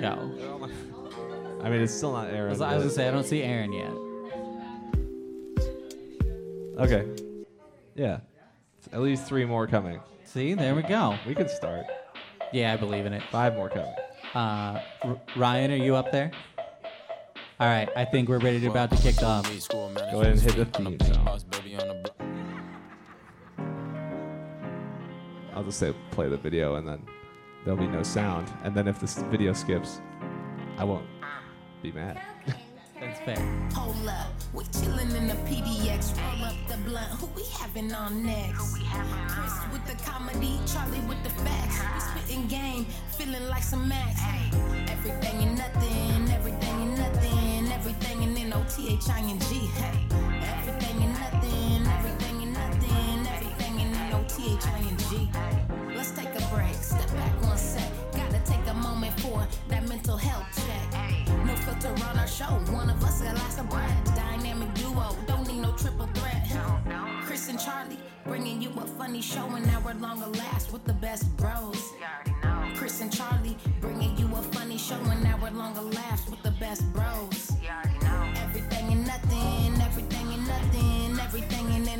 go. I mean, it's still not I Aaron. was, I was gonna say I don't see Aaron yet. okay. Yeah. At least three more coming. See, there we go. We can start. Yeah, I believe in it. Five more coming. Uh, R- Ryan, are you up there? All right, I think we're ready to about to kick off. Go ahead and hit the theme song. I'll just say play the video and then there'll be no sound. And then if the video skips, I won't be mad. That's fair. Hold up, we chillin' in the PDX. Roll up the blunt. Who we having on next? Kris with the comedy, Charlie with the facts. We spittin' game, feeling like some max. Everything and nothing, everything and nothing, everything and then O-T-H-I-N-G. Hey, everything and nothing, everything and nothing, everything and then O-T-H-I-N-G. Let's take a break, step back that mental health check. No filter on our show, one of us got lots of breath. Dynamic duo, don't need no triple threat. Kris and Charlie, bringing you a funny show, an hour longer last with the best bros. Kris and Charlie, bringing you a funny show, an hour longer laughs with the best bros. Everything and nothing,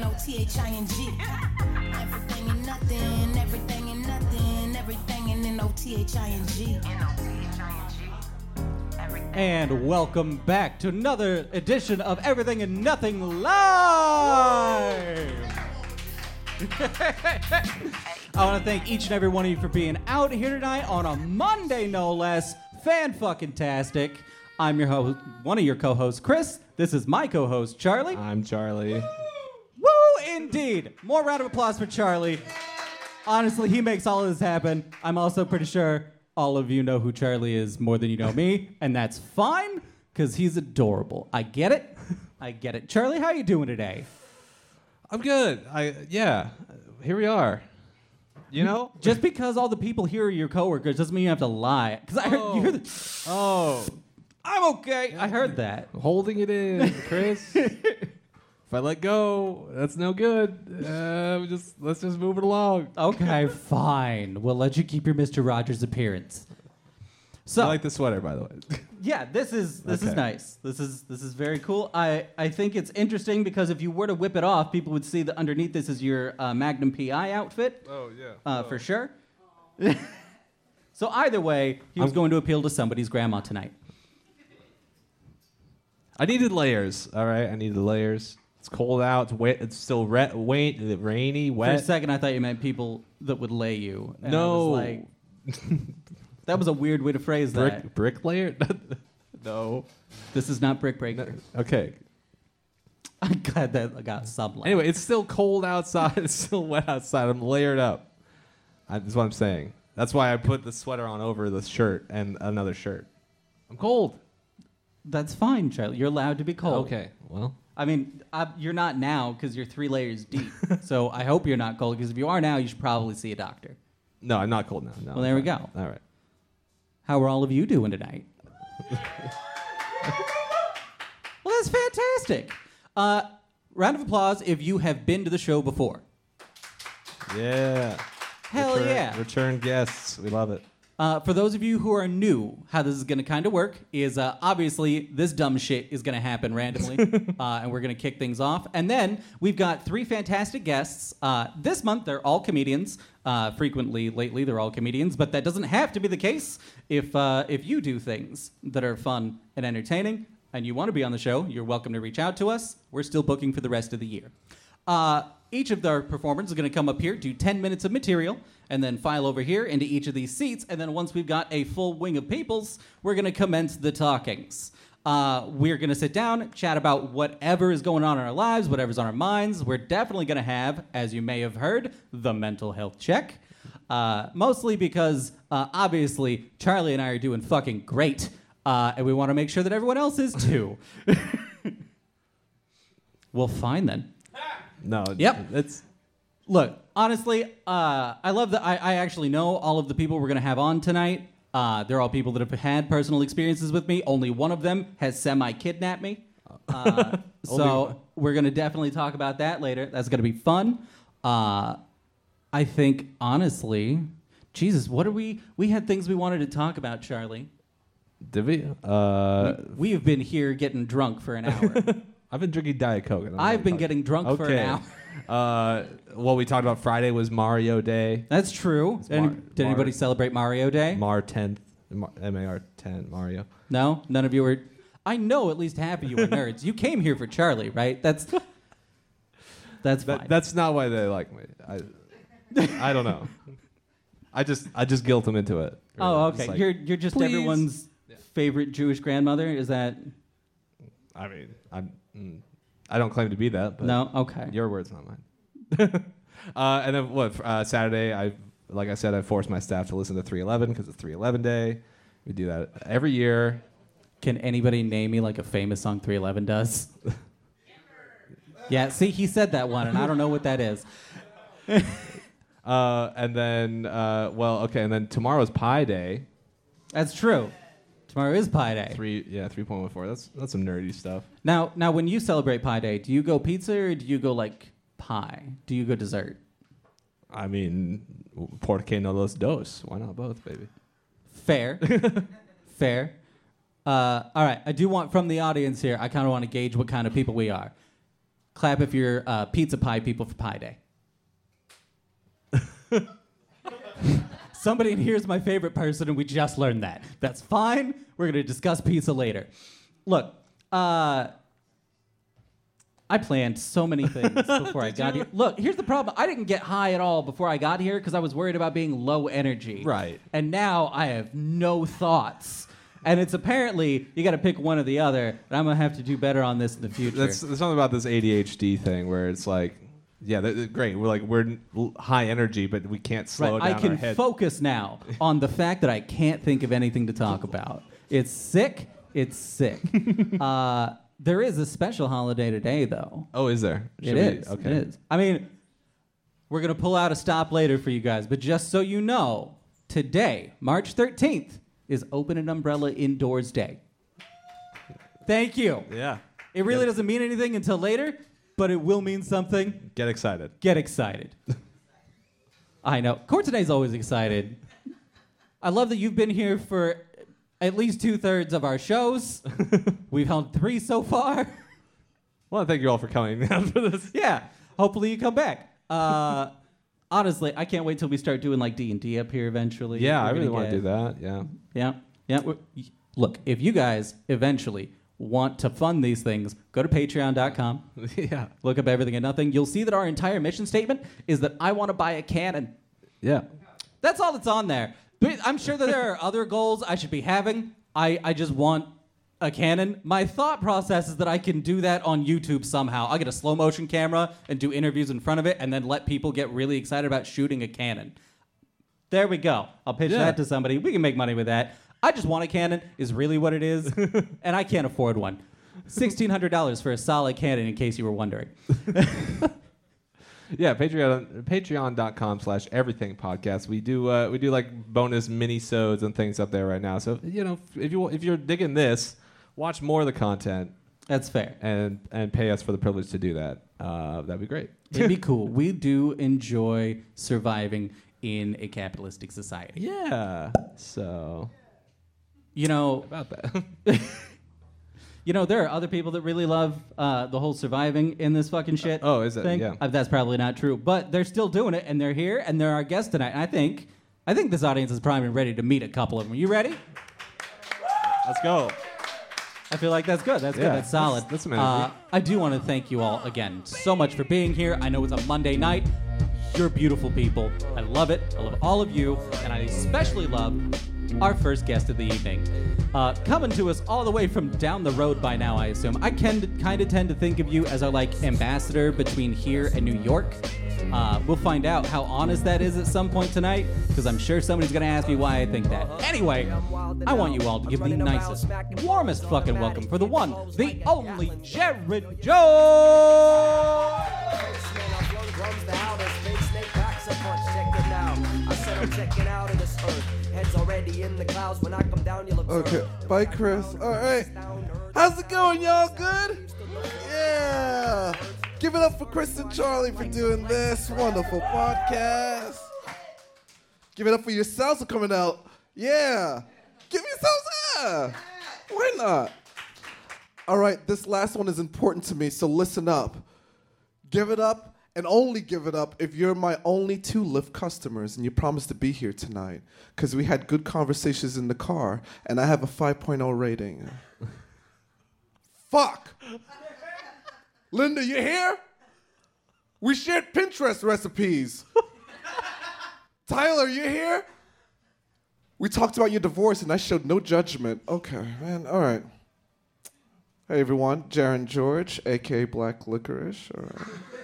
everything and. Everything and nothing, everything and nothing, everything and then O-T-H-I-N-G. And welcome back to another edition of Everything and Nothing Live. I want to thank each and every one of you for being out here tonight on a Monday, no less. Fan fucking tastic. I'm your host, one of your co-hosts, Kris. This is my co-host, Charlie. I'm Charlie. Woo, indeed. More round of applause for Charlie. Honestly, he makes all of this happen. I'm also pretty sure all of you know who Charlie is more than you know me, and that's fine because he's adorable. I get it. I get it. Charlie, how are you doing today? I'm good. I yeah. Here we are. You know? Just because all the people here are your coworkers doesn't mean you have to lie. Because I heard you heard the, oh. oh, I'm okay. I heard that. holding it in, Kris. if I let go, that's no good. Uh, we just let's just move it along. Okay, fine. We'll let you keep your Mr. Rogers appearance. So I like the sweater, by the way. Yeah, this is this is nice. This is this is very cool. I I think it's interesting because if you were to whip it off, people would see that underneath this is your uh, Magnum PI outfit. oh yeah. Uh, for sure. so either way, he was I'm- going to appeal to somebody's grandma tonight. I needed layers. All right, I needed layers. It's cold out. It's wet. It's still re- wait, rainy, wet. For a second, I thought you meant people that would lay you. And I No. was like, that was a weird way to phrase that. Brick bricklayer? no. This is not brick breaker. Okay. I'm glad that I got some. light. Anyway, it's still cold outside. It's still wet outside. I'm layered up. I, that's what I'm saying. That's why I put the sweater on over the shirt and another shirt. I'm cold. that's fine, Charlie. You're allowed to be cold. Okay. Well, I mean, uh, you're not now because you're three layers deep. so I hope you're not cold because if you are now, you should probably see a doctor. no, I'm not cold now. No, Well, there we go. All right. How are all of you doing tonight? well, that's fantastic. Uh, round of applause if you have been to the show before. Yeah. Hell Return- yeah. Return guests. We love it. Uh, for those of you who are new, how this is going to kind of work is uh, obviously this dumb shit is going to happen randomly, uh, and we're going to kick things off. And then we've got three fantastic guests. Uh, this month, they're all comedians. Uh, frequently, lately, they're all comedians, but that doesn't have to be the case if uh, if you do things that are fun and entertaining, and you want to be on the show. You're welcome to reach out to us. We're still booking for the rest of the year. Each of our performers is going to come up here, do 10 minutes of material, and then file over here into each of these seats. And then once we've got a full wing of peoples, we're going to commence the talkings. Uh, we're going to sit down, chat about whatever is going on in our lives, whatever's on our minds. We're definitely going to have, as you may have heard, the mental health check. Uh, mostly because, uh, obviously, Charlie and I are doing fucking great. Uh, and we want to make sure that everyone else is too. well, fine then. No. Yep. It's Look, honestly, uh, I love that. I, I actually know all of the people we're going to have on tonight. Uh, they're all people that have had personal experiences with me. Only one of them has semi kidnapped me. Uh, so we're going to definitely talk about that later. That's going to be fun. Uh, I think, honestly, Jesus, what are we? We had things we wanted to talk about, Charlie. Did we? Uh, We have been here getting drunk for an hour. I've been drinking Diet Coke. I don't know I've been getting drunk for an hour. Uh, what we talked about Friday was Mario Day. That's true. Any- Mar- did Mar- anybody celebrate Mario Day? Mar 10th. M A R 10, Mario. no, none of you were. I know at least half of you are nerds. You came here for Charlie, right? That's that's fine. That, that's not why they like me. I, I don't know. I just I just guilt them into it. oh, It's okay. like, you're you're just "Please." everyone's favorite Jewish grandmother. Is that I mean, I'm. Mm, I don't claim to be that. But no? Okay. Your words, not mine. uh, and then what? Uh, Saturday, I like I said, I forced my staff to listen to 311 because it's 311 day. We do that every year. Can anybody name me like a famous song 311 does? yeah. See, he said that one, and I don't know what that is. Uh, and then, uh, well, okay, and then tomorrow's Pi Day. That's true. Tomorrow is Pi Day. Three, yeah, 3.14. That's that's some nerdy stuff. Now, now, when you celebrate Pi Day, do you go pizza or do you go like pie? Do you go dessert? I mean, por qué no los dos? Why not both, baby? Fair, fair. Uh, all right, I do want from the audience here. I kind of want to gauge what kind of people we are. Clap if you're uh, pizza pie people for Pi Day. Somebody in here is my favorite person, and we just learned that. That's fine. We're gonna discuss pizza later. Look, uh, I planned so many things before I got here. Look, here's the problem. I didn't get high at all before I got here because I was worried about being low energy. Right. And now I have no thoughts. And it's apparently you got to pick one or the other. And I'm gonna have to do better on this in the future. That's there's something about this ADHD thing where it's like, yeah, that, that- great. We're like we're l- high energy, but we can't slow right. down I can our head. focus now on the fact that I can't think of anything to talk about. It's sick. It's sick. uh, there is a special holiday today, though. oh, is there? It Should we- is. Okay. It is. I mean, we're gonna pull out a stop later for you guys, but just so you know, today, March 13th, is Open an Umbrella Indoors Day. Thank you. Yeah. It really doesn't mean anything until later, but it will mean something. Get excited. Get excited. I know. Courtenay's always excited. I love that you've been here for at least two thirds of our shows. We've held three so far. Well, thank you all for coming down for this. yeah. Hopefully you come back. Uh, honestly, I can't wait till we start doing like D and D up here eventually. Yeah, We're I really want to do that. Yeah. Yeah, yeah. we're- Look, if you guys eventually want to fund these things, go to Patreon.com. yeah. Look up everything and nothing. You'll see that our entire mission statement is that I want to buy a cannon. Yeah. That's all that's on there. But I'm sure that there are other goals I should be having. I, I just want a cannon. My thought process is that I can do that on YouTube somehow. I'll get a slow motion camera and do interviews in front of it and then let people get really excited about shooting a cannon. There we go. I'll pitch Yeah. that to somebody. We can make money with that. I just want a cannon, is really what it is. and I can't afford one. $1,600 for a solid cannon, in case you were wondering. Yeah, Patreon patreon.com slash everything podcast. We do uh, we do like bonus mini sodes and things up there right now. So you know if you if you're digging this, watch more of the content That's fair. and and pay us for the privilege to do that. Uh, that'd be great. It'd be cool. We do enjoy surviving in a capitalistic society. Yeah. So You know, about that. you know, there are other people that really love uh, the whole surviving in this fucking shit. Oh, is it? Thing. Yeah. Uh, that's probably not true, but they're still doing it, and they're here, and they're our guests tonight. And I think, I think this audience is primed and ready to meet a couple of them. You ready? Let's go. I feel like that's good. That's Yeah, good. That's solid. that's- that's energy. uh, I do want to thank you all again so much for being here. I know it's a Monday night. You're beautiful people. I love it. I love all of you, and I especially love our first guest of the evening. Uh, coming to us all the way from down the road by now, I assume. I can kind of tend to think of you as our like ambassador between here and New York. Uh, we'll find out how honest that is at some point tonight, because I'm sure somebody's gonna ask me why I think that. Anyway, I want you all to give the nicest, warmest fucking welcome for the one, the only Jaren George. Okay, bye, Kris. All right. How's it going, y'all? Good? Yeah. Give it up for Kris and Charlie for doing this wonderful podcast. Give it up for yourselves for coming out. Yeah. Give yourselves Yeah. Why not? All right, this last one is important to me, so listen up. Give it up and only give it up if you're my only two Lyft customers and you promise to be here tonight. Because we had good conversations in the car and I have a 5.0 rating. Fuck! Linda, you here? We shared Pinterest recipes. Tyler, you here? We talked about your divorce and I showed no judgment. Okay, man, all right. Hey everyone, Jaren George, aka Black Licorice. All right.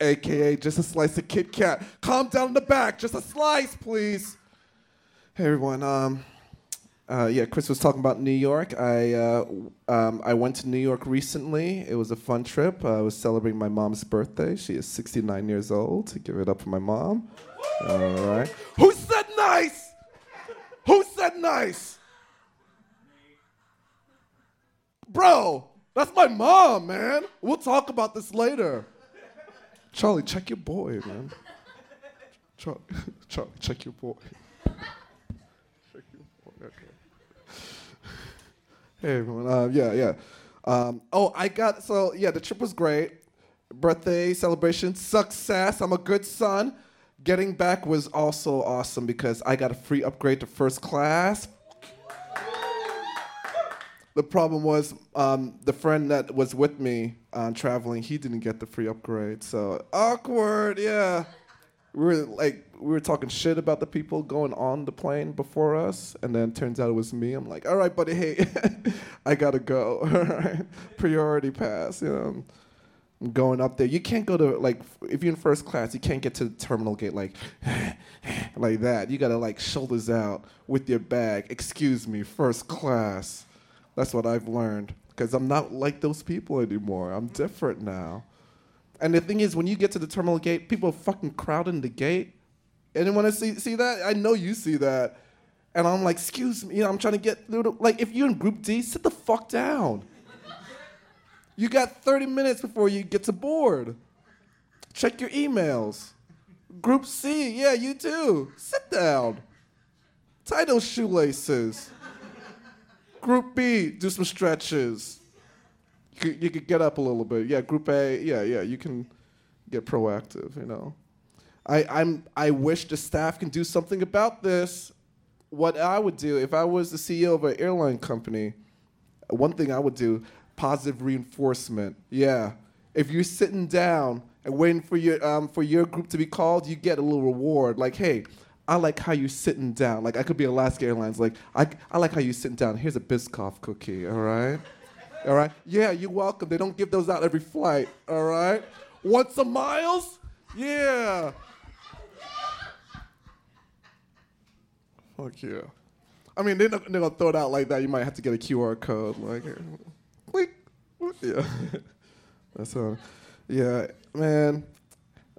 AKA just a slice of Kit Kat. Calm down in the back, just a slice, please. Hey everyone, um, uh, yeah, Kris was talking about New York. I uh, um, I went to New York recently. It was a fun trip. Uh, I was celebrating my mom's birthday. She is 69 years old. Give it up for my mom. All right. Who said nice? Who said nice? Bro, that's my mom, man. We'll talk about this later. Charlie, check your boy, man. Charlie, Charlie check your boy. check your boy. Okay. Hey everyone. Uh, yeah, yeah. Um, oh, I got so yeah. The trip was great. Birthday celebration, success. I'm a good son. Getting back was also awesome because I got a free upgrade to first class. The problem was um, the friend that was with me uh, traveling, he didn't get the free upgrade. So awkward, yeah. We were like, we were talking shit about the people going on the plane before us, and then turns out it was me. I'm like, all right, buddy, hey, I gotta go. All right, priority pass. You know, I'm going up there. You can't go to like if you're in first class, you can't get to the terminal gate like like that. You gotta like shoulders out with your bag. Excuse me, first class. That's what I've learned because I'm not like those people anymore. I'm different now. And the thing is, when you get to the terminal gate, people are fucking crowding the gate. Anyone see see that? I know you see that. And I'm like, excuse me, you know, I'm trying to get through the, like if you're in group D, sit the fuck down. You got 30 minutes before you get to board. Check your emails. Group C, yeah, you too. Sit down. Tie those shoelaces. Group B, do some stretches. You could, you could get up a little bit. Yeah, Group A, yeah, yeah, you can get proactive, you know. I, I'm, I wish the staff can do something about this. What I would do if I was the CEO of an airline company, one thing I would do, positive reinforcement. Yeah. If you're sitting down and waiting for your, um, for your group to be called, you get a little reward. Like, hey, I like how you sitting down. Like I could be Alaska Airlines. Like I, I like how you sitting down. Here's a Biscoff cookie. All right, all right. Yeah, you're welcome. They don't give those out every flight. All right. Want some miles? Yeah. Fuck yeah. I mean, they're, not, they're gonna throw it out like that. You might have to get a QR code. Like. Yeah. That's all. Yeah, man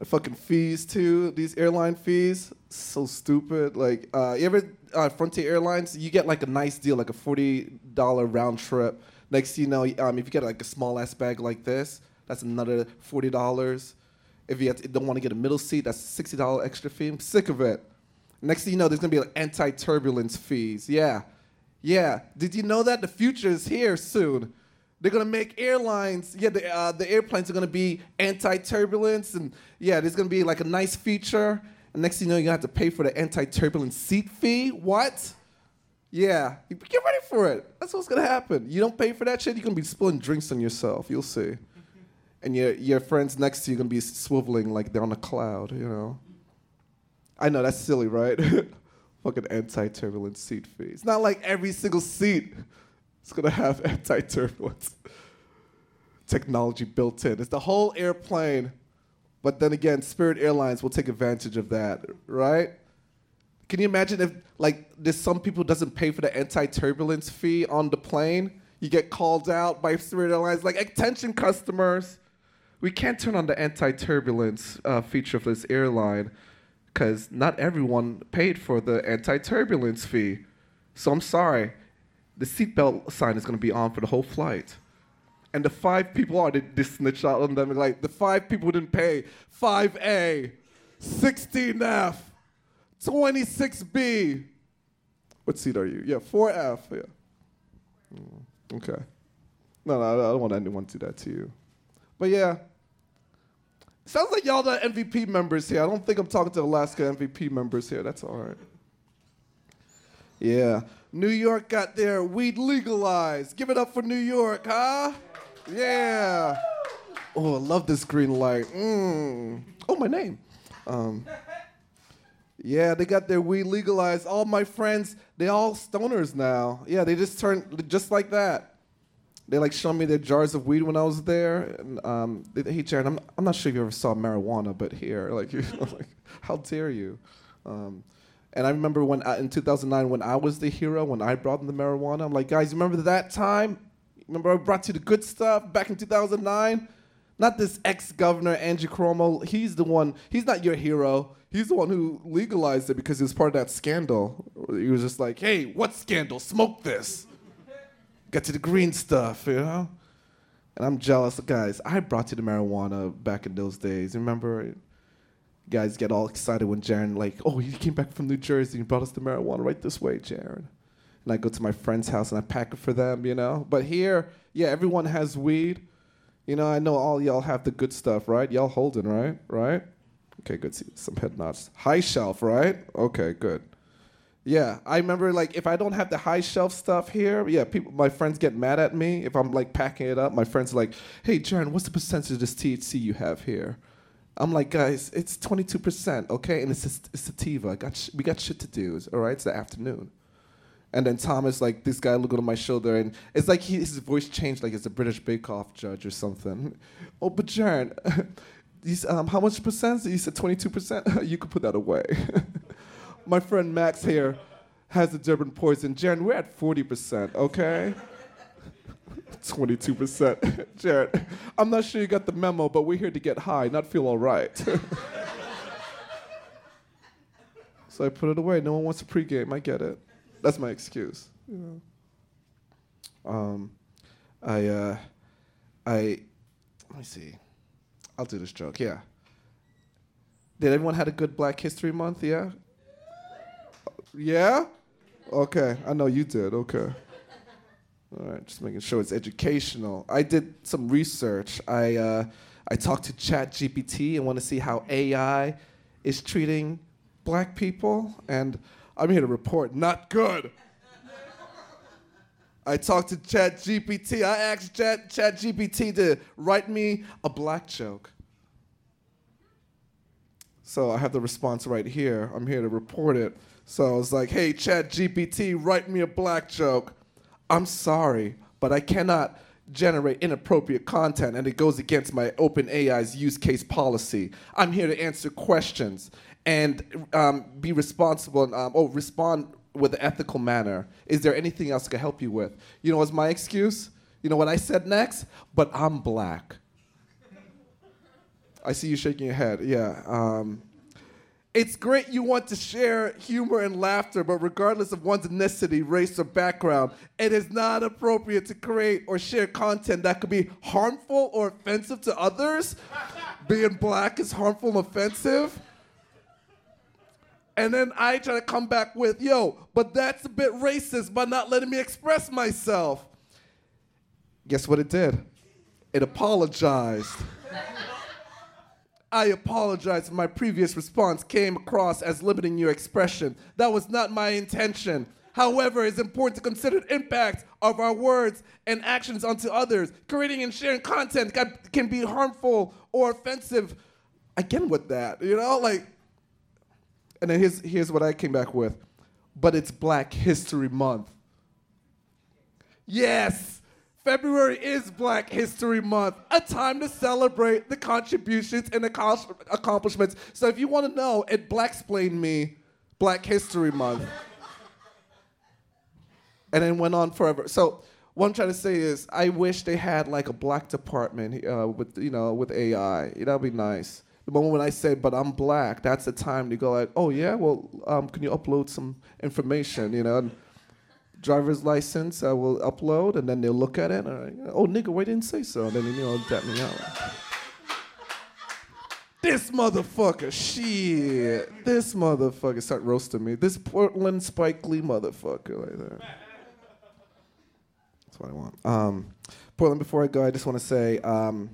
fucking fees too. These airline fees, so stupid. Like, uh, you ever uh, Frontier Airlines? You get like a nice deal, like a forty dollar round trip. Next, you know, um, if you get like a small ass bag like this, that's another forty dollars. If you to, don't want to get a middle seat, that's sixty dollar extra fee. I'm sick of it. Next thing you know, there's gonna be like anti turbulence fees. Yeah, yeah. Did you know that the future is here soon? They're gonna make airlines. Yeah, the uh, the airplanes are gonna be anti-turbulence, and yeah, there's gonna be like a nice feature. And next thing you know, you're gonna have to pay for the anti-turbulence seat fee. What? Yeah, get ready for it. That's what's gonna happen. You don't pay for that shit, you're gonna be spilling drinks on yourself. You'll see. And your your friends next to you are gonna be swiveling like they're on a cloud. You know. I know that's silly, right? Fucking anti-turbulence seat fee. It's not like every single seat it's gonna have anti-turbulence technology built in. It's the whole airplane. But then again, Spirit Airlines will take advantage of that, right? Can you imagine if like there's some people doesn't pay for the anti-turbulence fee on the plane? You get called out by Spirit Airlines like, attention customers, we can't turn on the anti-turbulence uh, feature for this airline because not everyone paid for the anti-turbulence fee. So I'm sorry the seatbelt sign is going to be on for the whole flight. And the five people are, they, they snitched out on them. Like, the five people didn't pay 5A, 16F, 26B. What seat are you? Yeah, 4F. Yeah. Mm, okay. No, no, I don't want anyone to do that to you. But yeah. Sounds like y'all the MVP members here. I don't think I'm talking to Alaska MVP members here. That's all right. Yeah. New York got their weed legalized. Give it up for New York, huh? Yeah. Oh, I love this green light. Mm. Oh, my name. Um, yeah, they got their weed legalized. All my friends, they all stoners now. Yeah, they just turned just like that. They like showed me their jars of weed when I was there. And, um, hey, Jared, I'm, I'm not sure if you ever saw marijuana, but here, like, you know, like how dare you? Um, and I remember when I, in 2009 when I was the hero, when I brought in the marijuana. I'm like, guys, remember that time? Remember I brought you the good stuff back in 2009? Not this ex-governor Andrew Cuomo. He's the one. He's not your hero. He's the one who legalized it because he was part of that scandal. He was just like, "Hey, what scandal? Smoke this. Get to the green stuff, you know." And I'm jealous, guys. I brought you the marijuana back in those days. Remember, guys get all excited when Jaren like, "Oh, he came back from New Jersey and brought us the marijuana right this way, Jaren." And I go to my friend's house and I pack it for them, you know. But here, yeah, everyone has weed. You know, I know all y'all have the good stuff, right? Y'all holding, right? Right? Okay, good. See some head nods. High shelf, right? Okay, good. Yeah, I remember like if I don't have the high shelf stuff here, yeah, people, my friends get mad at me if I'm like packing it up. My friends are like, "Hey, Jaren, what's the percentage of this THC you have here?" I'm like, guys, it's 22%, okay, and it's it's sativa. I got we got shit to do. All right, it's the afternoon. And then Thomas, like this guy, looked on my shoulder, and it's like he, his voice changed, like it's a British Bake Off judge or something. Oh, but Jaren, he's, um, how much percent? He said 22%. you could put that away. my friend Max here has the Durban poison. Jaren, we're at 40%, okay? 22%. Jared, I'm not sure you got the memo, but we're here to get high, not feel all right. so I put it away. No one wants to pregame. I get it. That's my excuse. You know. Um, I, uh, I, let me see. I'll do this joke. Yeah. Did everyone had a good Black History Month? Yeah. Yeah. Okay. I know you did. Okay. All right, just making sure it's educational. I did some research. I uh, I talked to ChatGPT and want to see how AI is treating black people, and I'm here to report not good. I talked to ChatGPT. I asked Chat ChatGPT to write me a black joke. So I have the response right here. I'm here to report it. So I was like, "Hey, ChatGPT, write me a black joke." I'm sorry, but I cannot generate inappropriate content and it goes against my OpenAI's use case policy. I'm here to answer questions and um, be responsible and um, oh, respond with an ethical manner. Is there anything else I can help you with? You know what's my excuse? You know what I said next? But I'm black. I see you shaking your head. Yeah. Um, it's great you want to share humor and laughter, but regardless of one's ethnicity, race, or background, it is not appropriate to create or share content that could be harmful or offensive to others. Being black is harmful and offensive. And then I try to come back with, yo, but that's a bit racist by not letting me express myself. Guess what it did? It apologized. I apologize if my previous response came across as limiting your expression. That was not my intention. However, it's important to consider the impact of our words and actions onto others. Creating and sharing content can be harmful or offensive. Again, with that, you know, like, and then here's, here's what I came back with. But it's Black History Month. Yes, February is Black History Month, a time to celebrate the contributions and accomplishments. So if you want to know, it Blacksplain me Black History Month. and then went on forever. So what I'm trying to say is, I wish they had like a black department uh, with you know with AI. That'd be nice. The moment when I say, "But I'm black," that's the time to go like, "Oh yeah, well, um, can you upload some information?" You know. And, driver's license I will upload, and then they'll look at it. And, oh, nigga, why didn't say so? And then you know, tap me out. This motherfucker, shit. This motherfucker start roasting me. This Portland Spike Lee motherfucker like that. That's what I want. Um, Portland, before I go, I just want to say, um,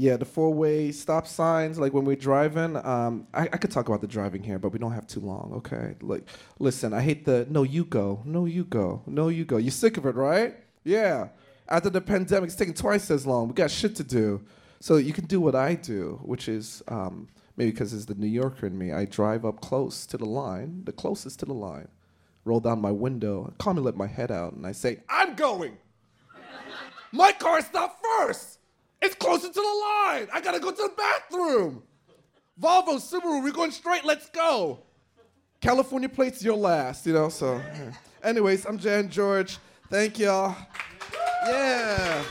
yeah, the four-way stop signs, like when we're driving, um, I, I could talk about the driving here, but we don't have too long, okay? Like, listen, I hate the no, you go, no, you go, no, you go. You're sick of it, right? Yeah. After the pandemic, it's taking twice as long. We got shit to do. So you can do what I do, which is um, maybe because it's the New Yorker in me. I drive up close to the line, the closest to the line, roll down my window, calmly let my head out, and I say, I'm going. My car stopped first. It's closer to the line. I gotta go to the bathroom. Volvo, Subaru, we're going straight. Let's go. California plates, your last, you know. So, anyways, I'm Jan George. Thank y'all. Yeah.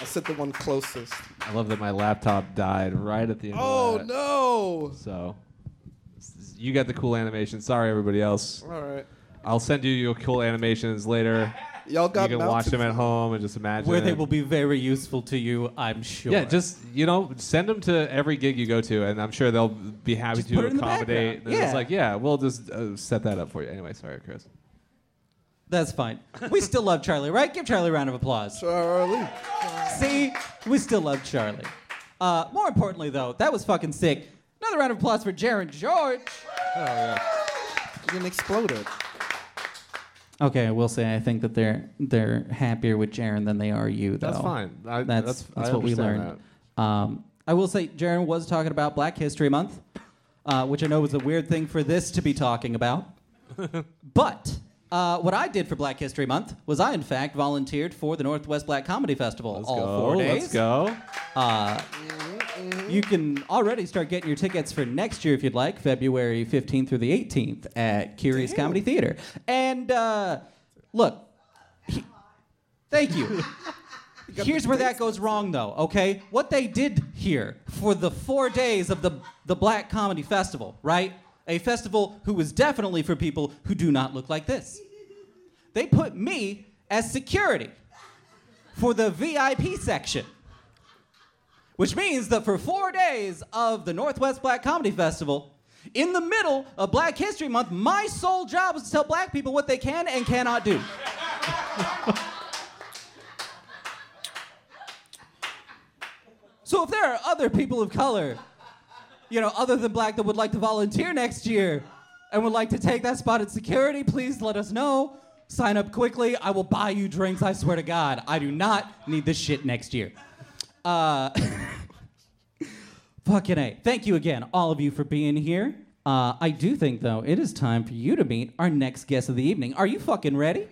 I said the one closest. I love that my laptop died right at the end. Oh no! So you got the cool animation. Sorry, everybody else. All right, I'll send you your cool animations later. y'all got you can watch them at home and just imagine Where they it. will be very useful to you, I'm sure. Yeah, just you know, send them to every gig you go to, and I'm sure they'll be happy Just to put it in the accommodate. background. And It's Yeah. like, yeah, we'll just uh, set that up for you. Anyway, sorry, Kris. That's fine. We still love Charlie, right? Give Charlie a round of applause. Charlie. See, we still love Charlie. Uh, more importantly, though, that was fucking sick. Another round of applause for Jaren George. You didn't explode it. Okay, I will say I think that they're they're happier with Jaren than they are you, though. That's fine. I, That's that's that's, I what we learned. Um, I will say Jaren was talking about Black History Month, uh, which I know was a weird thing for this to be talking about. but uh, what I did for Black History Month was I, in fact, volunteered for the Northwest Black Comedy Festival Let's all go. four days. Let's go. You can already start getting your tickets for next year if you'd like, February 15th through the 18th at Curious Comedy Theater. And uh, look, he- thank you. Here's where that goes wrong, though, okay? What they did here for the four days of the, the Black Comedy Festival, right? A festival who was definitely for people who do not look like this. They put me as security for the VIP section. Which means that for four days of the Northwest Black Comedy Festival, in the middle of Black History Month, my sole job was to tell black people what they can and cannot do. so if there are other people of color, you know, other than black that would like to volunteer next year and would like to take that spot at security, please let us know. Sign up quickly. I will buy you drinks, I swear to God. I do not need this shit next year. Uh, fucking A. Thank you again, all of you, for being here. Uh, I do think, though, it is time for you to meet our next guest of the evening. Are you fucking ready?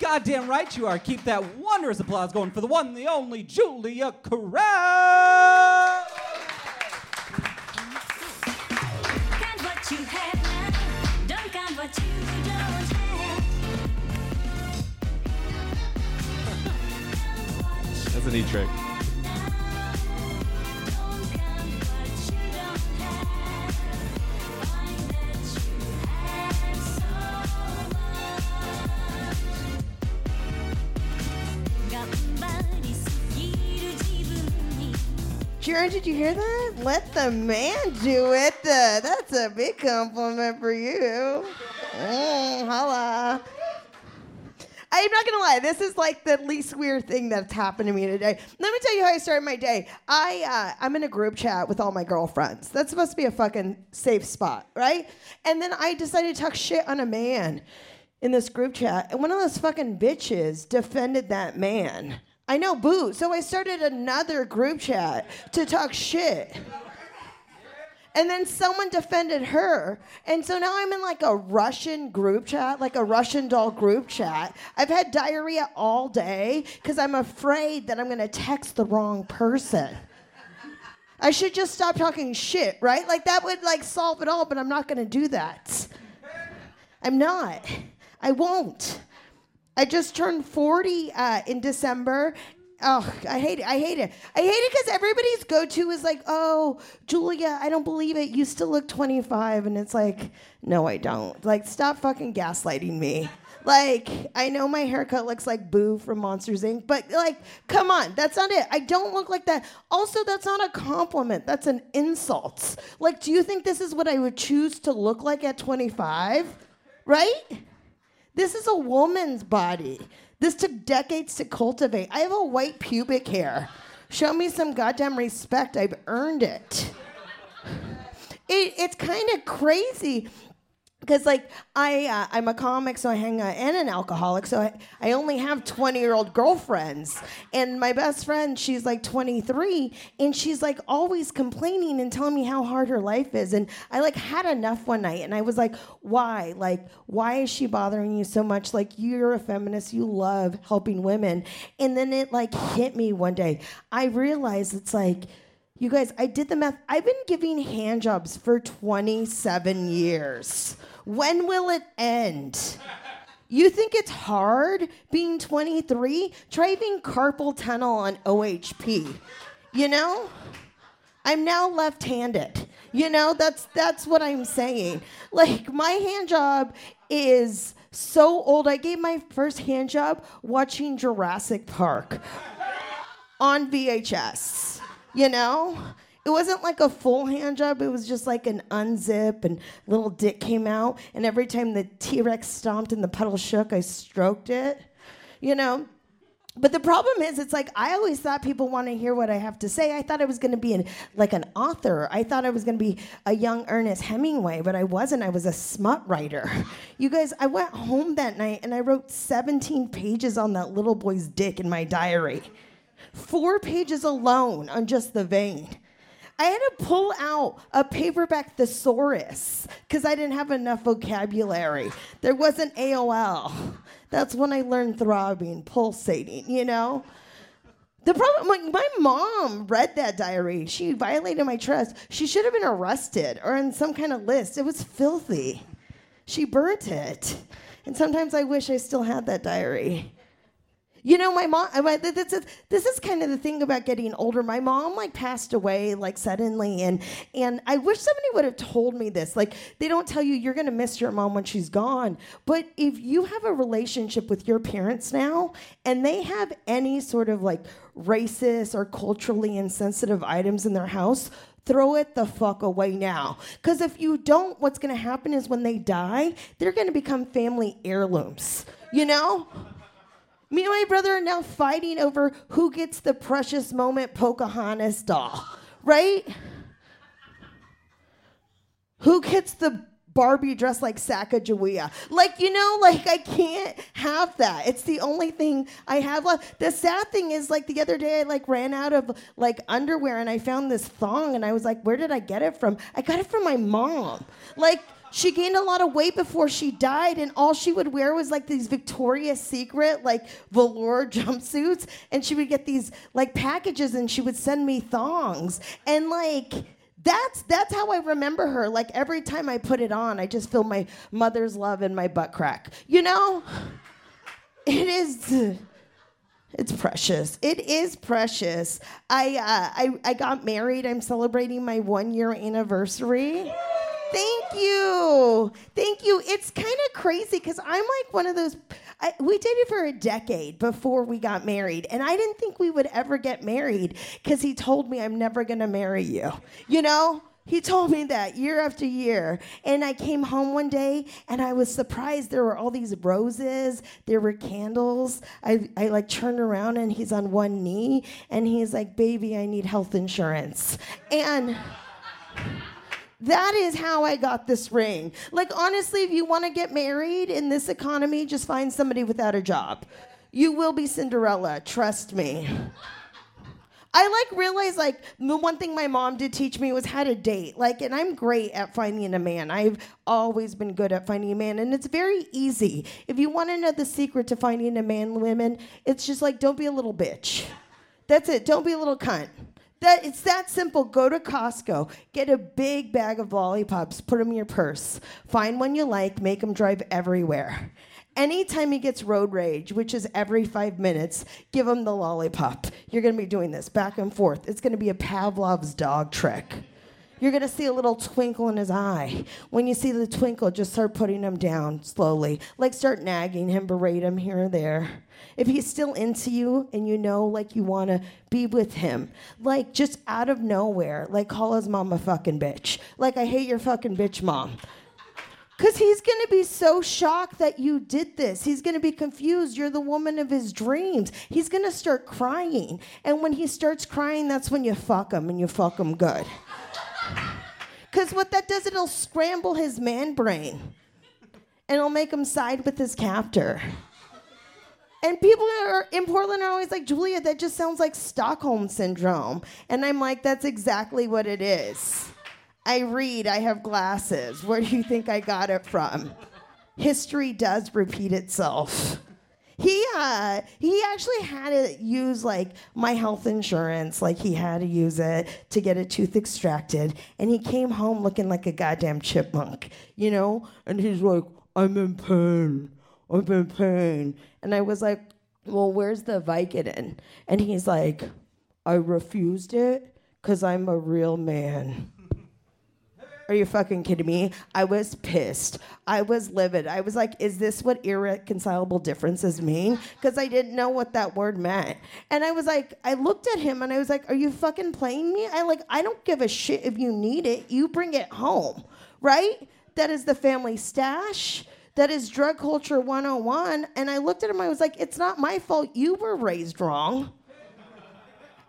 Goddamn right you are. Keep that wondrous applause going for the one, the only Julia Corral. 分に Jaron, did you hear that? Let the man do it. Uh, that's a big compliment for you. Mm, holla. I'm not gonna lie. This is like the least weird thing that's happened to me today. Let me tell you how I started my day. I uh, I'm in a group chat with all my girlfriends. That's supposed to be a fucking safe spot, right? And then I decided to talk shit on a man in this group chat, and one of those fucking bitches defended that man. I know, boo. So I started another group chat to talk shit. And then someone defended her. And so now I'm in like a Russian group chat, like a Russian doll group chat. I've had diarrhea all day because I'm afraid that I'm going to text the wrong person. I should just stop talking shit, right? Like that would like solve it all, but I'm not going to do that. I'm not. I won't. I just turned 40 uh, in December. Oh, I hate it. I hate it. I hate it because everybody's go to is like, oh, Julia, I don't believe it. You still look 25. And it's like, no, I don't. Like, stop fucking gaslighting me. Like, I know my haircut looks like Boo from Monsters Inc., but like, come on, that's not it. I don't look like that. Also, that's not a compliment, that's an insult. Like, do you think this is what I would choose to look like at 25? Right? This is a woman's body. This took decades to cultivate. I have a white pubic hair. Show me some goddamn respect. I've earned it. it it's kind of crazy because like I uh, I'm a comic, so I hang out and an alcoholic, so I, I only have 20 year old girlfriends, and my best friend she's like 23, and she's like always complaining and telling me how hard her life is, and I like had enough one night, and I was like, why? Like why is she bothering you so much? Like you're a feminist, you love helping women, and then it like hit me one day. I realized it's like. You guys, I did the math. I've been giving hand jobs for 27 years. When will it end? You think it's hard being 23? Try carpal tunnel on OHP. You know? I'm now left-handed. You know, that's that's what I'm saying. Like my hand job is so old. I gave my first hand job watching Jurassic Park on VHS. You know? It wasn't like a full hand job, it was just like an unzip and little dick came out. And every time the T Rex stomped and the puddle shook, I stroked it. You know? But the problem is, it's like I always thought people want to hear what I have to say. I thought I was going to be an, like an author. I thought I was going to be a young Ernest Hemingway, but I wasn't. I was a smut writer. You guys, I went home that night and I wrote 17 pages on that little boy's dick in my diary. Four pages alone on just the vein. I had to pull out a paperback thesaurus because I didn't have enough vocabulary. There wasn't AOL. That's when I learned throbbing, pulsating, you know? The problem, my mom read that diary. She violated my trust. She should have been arrested or on some kind of list. It was filthy. She burnt it. And sometimes I wish I still had that diary. You know, my mom. Uh, I- This is this is kind of the thing about getting older. My mom like passed away like suddenly, and and I wish somebody would have told me this. Like they don't tell you you're gonna miss your mom when she's gone, but if you have a relationship with your parents now, and they have any sort of like racist or culturally insensitive items in their house. Throw it the fuck away now. Because if you don't, what's gonna happen is when they die, they're gonna become family heirlooms. You know? Me and my brother are now fighting over who gets the precious moment Pocahontas doll, right? Who gets the Barbie dressed like Sacagawea? Like, you know, like I can't have that. It's the only thing I have left. The sad thing is, like the other day, I like ran out of like underwear and I found this thong and I was like, where did I get it from? I got it from my mom. Like, she gained a lot of weight before she died, and all she would wear was like these Victoria's Secret, like velour jumpsuits. And she would get these like packages and she would send me thongs. And like, that's that's how I remember her. Like every time I put it on, I just feel my mother's love in my butt crack. You know? It is it's precious. It is precious. I uh, I I got married. I'm celebrating my one year anniversary. Thank you. Thank you. It's kind of crazy because I'm like one of those. I, we dated for a decade before we got married, and I didn't think we would ever get married because he told me I'm never gonna marry you. You know. He told me that year after year. And I came home one day and I was surprised there were all these roses, there were candles. I, I like turned around and he's on one knee and he's like, Baby, I need health insurance. And that is how I got this ring. Like, honestly, if you want to get married in this economy, just find somebody without a job. You will be Cinderella, trust me. I like realized like the one thing my mom did teach me was how to date. Like, and I'm great at finding a man. I've always been good at finding a man, and it's very easy. If you want to know the secret to finding a man, women, it's just like don't be a little bitch. That's it. Don't be a little cunt. That it's that simple. Go to Costco, get a big bag of lollipops, put them in your purse, find one you like, make them drive everywhere. Anytime he gets road rage, which is every five minutes, give him the lollipop. You're gonna be doing this back and forth. It's gonna be a Pavlov's dog trick. You're gonna see a little twinkle in his eye. When you see the twinkle, just start putting him down slowly. Like start nagging him, berate him here and there. If he's still into you and you know like you wanna be with him, like just out of nowhere, like call his mom a fucking bitch. Like I hate your fucking bitch mom. Because he's going to be so shocked that you did this. He's going to be confused. You're the woman of his dreams. He's going to start crying. And when he starts crying, that's when you fuck him and you fuck him good. Because what that does, it'll scramble his man brain and it'll make him side with his captor. And people are, in Portland are always like, Julia, that just sounds like Stockholm syndrome. And I'm like, that's exactly what it is. I read, I have glasses. Where do you think I got it from? History does repeat itself. He uh he actually had to use like my health insurance, like he had to use it to get a tooth extracted, and he came home looking like a goddamn chipmunk, you know? And he's like, I'm in pain. I'm in pain. And I was like, Well, where's the Vicodin? And he's like, I refused it because I'm a real man. Are you fucking kidding me? I was pissed. I was livid. I was like, is this what irreconcilable differences mean? Because I didn't know what that word meant. And I was like, I looked at him and I was like, are you fucking playing me? I like, I don't give a shit if you need it. You bring it home, right? That is the family stash. That is drug culture 101. And I looked at him, I was like, it's not my fault. You were raised wrong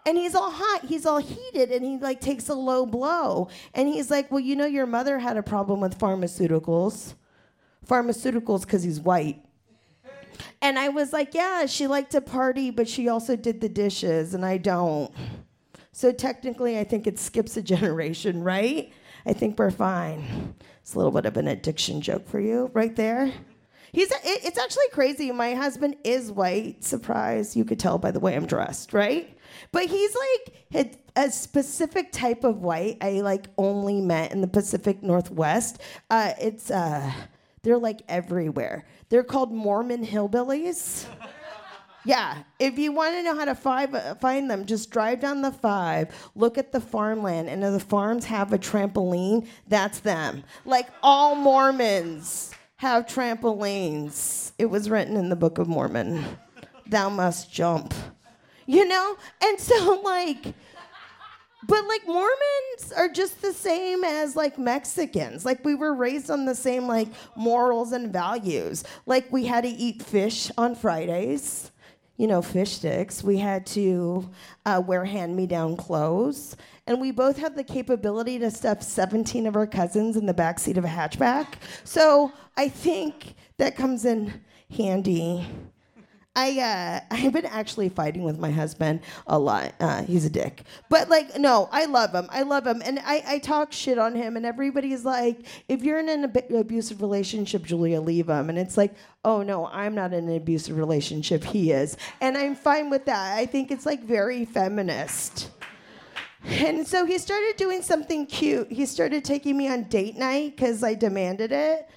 and he's all hot he's all heated and he like takes a low blow. And he's like well you know your mother had a problem with pharmaceuticals. Pharmaceuticals because he's white. And i was like yeah she liked to party but she also did the dishes and i don't. So technically i think it skips a generation right? I think we're fine. It's a little bit of an addiction joke for you right there He's it, it's actually crazy. My husband is white. Surprise! You could tell by the way I'm dressed, right? But he's like a, a specific type of white I like only met in the Pacific Northwest. Uh, it's uh, they're like everywhere. They're called Mormon hillbillies. Yeah, if you want to know how to five, uh, find them, just drive down the five, look at the farmland, and if the farms have a trampoline, that's them. Like all Mormons have trampolines. It was written in the Book of Mormon. Thou must jump. You know? And so, like, but like Mormons are just the same as like Mexicans. Like we were raised on the same like morals and values. Like we had to eat fish on Fridays, you know, fish sticks. We had to uh, wear hand-me-down clothes, and we both have the capability to stuff 17 of our cousins in the back seat of a hatchback. So I think that comes in handy. I uh, I've been actually fighting with my husband a lot. Uh, he's a dick, but like no, I love him. I love him, and I, I talk shit on him, and everybody's like, if you're in an ab- abusive relationship, Julia, leave him. And it's like, oh no, I'm not in an abusive relationship. He is, and I'm fine with that. I think it's like very feminist. And so he started doing something cute. He started taking me on date night because I demanded it.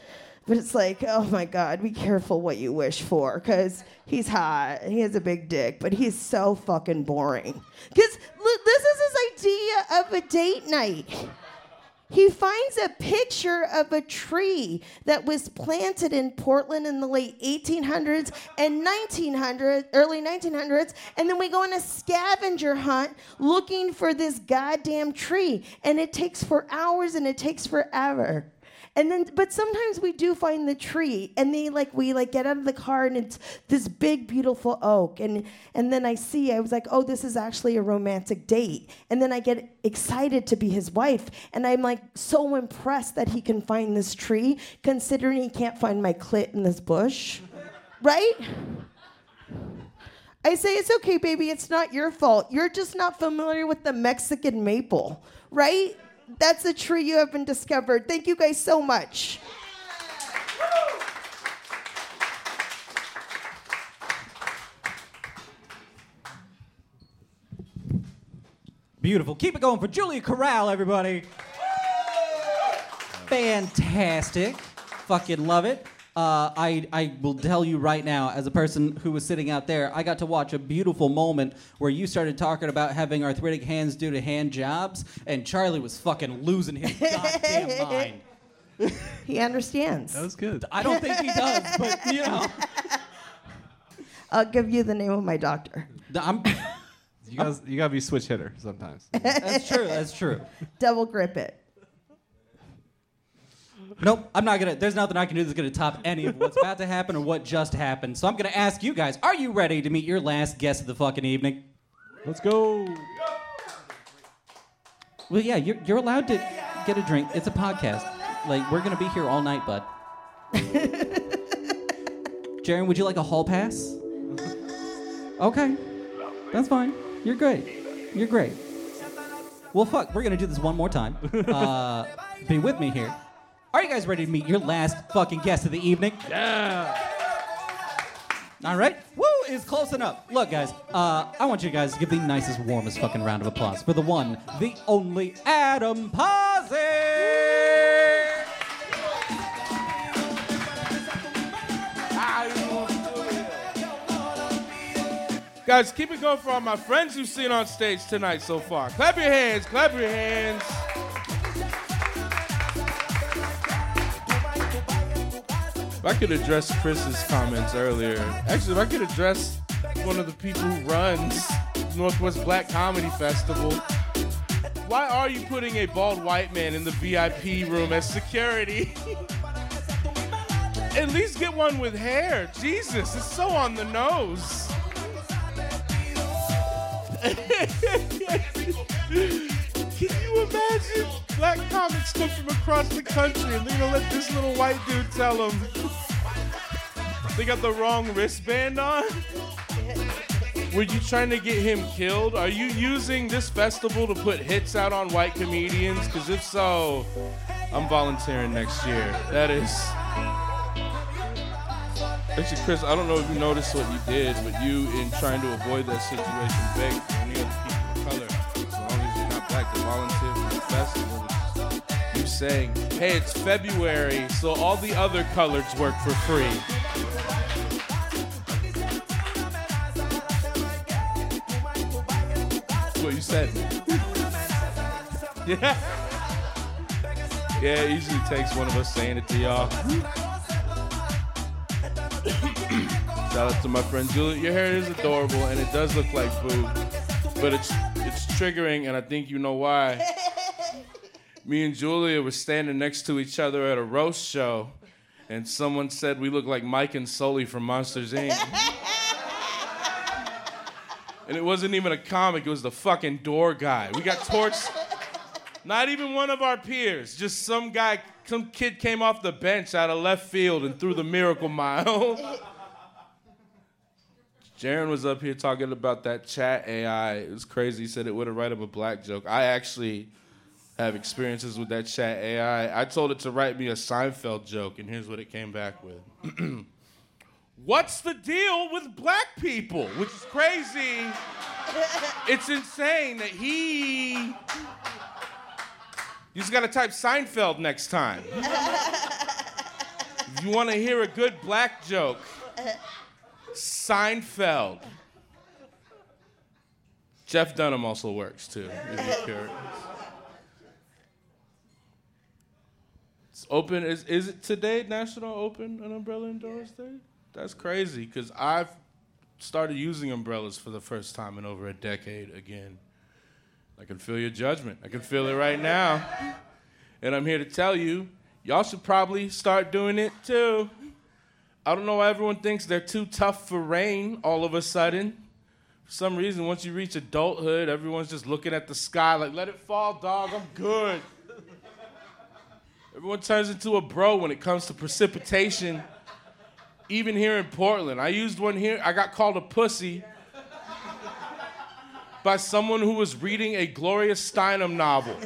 But it's like, oh my God, be careful what you wish for, because he's hot, he has a big dick, but he's so fucking boring. Because this is his idea of a date night. He finds a picture of a tree that was planted in Portland in the late 1800s and 1900s, early 1900s, and then we go on a scavenger hunt looking for this goddamn tree, and it takes for hours and it takes forever. And then, but sometimes we do find the tree, and they like we like get out of the car, and it's this big, beautiful oak, and and then I see, I was like, oh, this is actually a romantic date, and then I get excited to be his wife, and I'm like so impressed that he can find this tree, considering he can't find my clit in this bush, right? I say, it's okay, baby, it's not your fault. You're just not familiar with the Mexican maple, right? That's a tree you have been discovered. Thank you guys so much. Beautiful. Keep it going for Julia Corral, everybody. Fantastic. Fucking love it. Uh, I, I will tell you right now, as a person who was sitting out there, I got to watch a beautiful moment where you started talking about having arthritic hands due to hand jobs, and Charlie was fucking losing his goddamn mind. He understands. That was good. I don't think he does, but you know, I'll give you the name of my doctor. I'm, You guys, you gotta be switch hitter sometimes. that's true. That's true. Double grip it. Nope, I'm not gonna. There's nothing I can do that's gonna top any of what's about to happen or what just happened. So I'm gonna ask you guys: Are you ready to meet your last guest of the fucking evening? Let's go. Well, yeah, you're you're allowed to get a drink. It's a podcast. Like we're gonna be here all night, bud. Jaren, would you like a hall pass? Okay, that's fine. You're great. You're great. Well, fuck, we're gonna do this one more time. Uh, be with me here. Are you guys ready to meet your last fucking guest of the evening? Yeah. All right. Woo is close enough. Look, guys, uh, I want you guys to give the nicest, warmest fucking round of applause for the one, the only Adam Pasi. Guys, keep it going for all my friends you've seen on stage tonight so far. Clap your hands, clap your hands. If I could address Kris's comments earlier, actually, if I could address one of the people who runs Northwest Black Comedy Festival, why are you putting a bald white man in the VIP room as security? At least get one with hair. Jesus, it's so on the nose. Can you imagine? Black comics come from across the country and they're gonna let this little white dude tell them they got the wrong wristband on? Were you trying to get him killed? Are you using this festival to put hits out on white comedians? Because if so, I'm volunteering next year. That is. Actually, Kris, I don't know if you noticed what you did, but you, in trying to avoid that situation, begged other people you're to volunteer for the festival. You saying, hey, it's February, so all the other coloreds work for free. That's what you said. yeah. Yeah, it usually takes one of us saying it to y'all. Shout out to my friend Julie. Your hair is adorable and it does look like boo, but it's triggering and I think you know why. Me and Julia were standing next to each other at a roast show, and someone said we look like Mike and Sully from Monsters Inc. and it wasn't even a comic; it was the fucking door guy. We got torched. Not even one of our peers, just some guy, some kid came off the bench out of left field and threw the miracle mile. Jaren was up here talking about that chat AI. It was crazy. He said it would have write up a black joke. I actually have experiences with that chat AI. I told it to write me a Seinfeld joke, and here's what it came back with. What's the deal with black people? Which is crazy. It's insane that he. You just gotta type Seinfeld next time. you wanna hear a good black joke, Seinfeld. Jeff Dunham also works too. if you're curious. It's open. Is, is it today National Open an Umbrella Indoors Day? That's crazy because I've started using umbrellas for the first time in over a decade again. I can feel your judgment. I can feel it right now. And I'm here to tell you, y'all should probably start doing it too. I don't know why everyone thinks they're too tough for rain all of a sudden. For some reason, once you reach adulthood, everyone's just looking at the sky like, let it fall, dog, I'm good. Everyone turns into a bro when it comes to precipitation, even here in Portland. I used one here, I got called a pussy by someone who was reading a Gloria Steinem novel.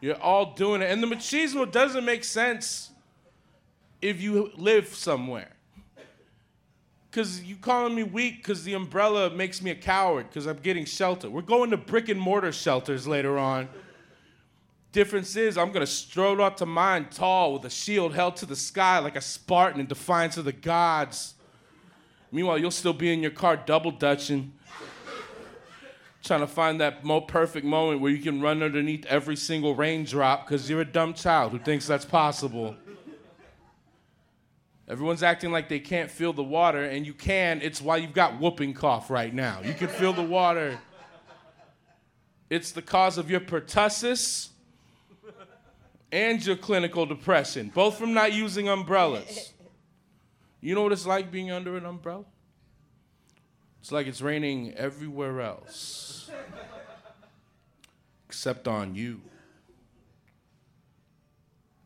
You're all doing it. And the machismo doesn't make sense if you live somewhere. Because you calling me weak because the umbrella makes me a coward because I'm getting shelter. We're going to brick and mortar shelters later on. Difference is, I'm gonna strode out to mine tall with a shield held to the sky like a Spartan in defiance of the gods. Meanwhile, you'll still be in your car double dutching, trying to find that perfect moment where you can run underneath every single raindrop because you're a dumb child who thinks that's possible. Everyone's acting like they can't feel the water, and you can. It's why you've got whooping cough right now. You can feel the water. It's the cause of your pertussis and your clinical depression, both from not using umbrellas. You know what it's like being under an umbrella? It's like it's raining everywhere else, except on you.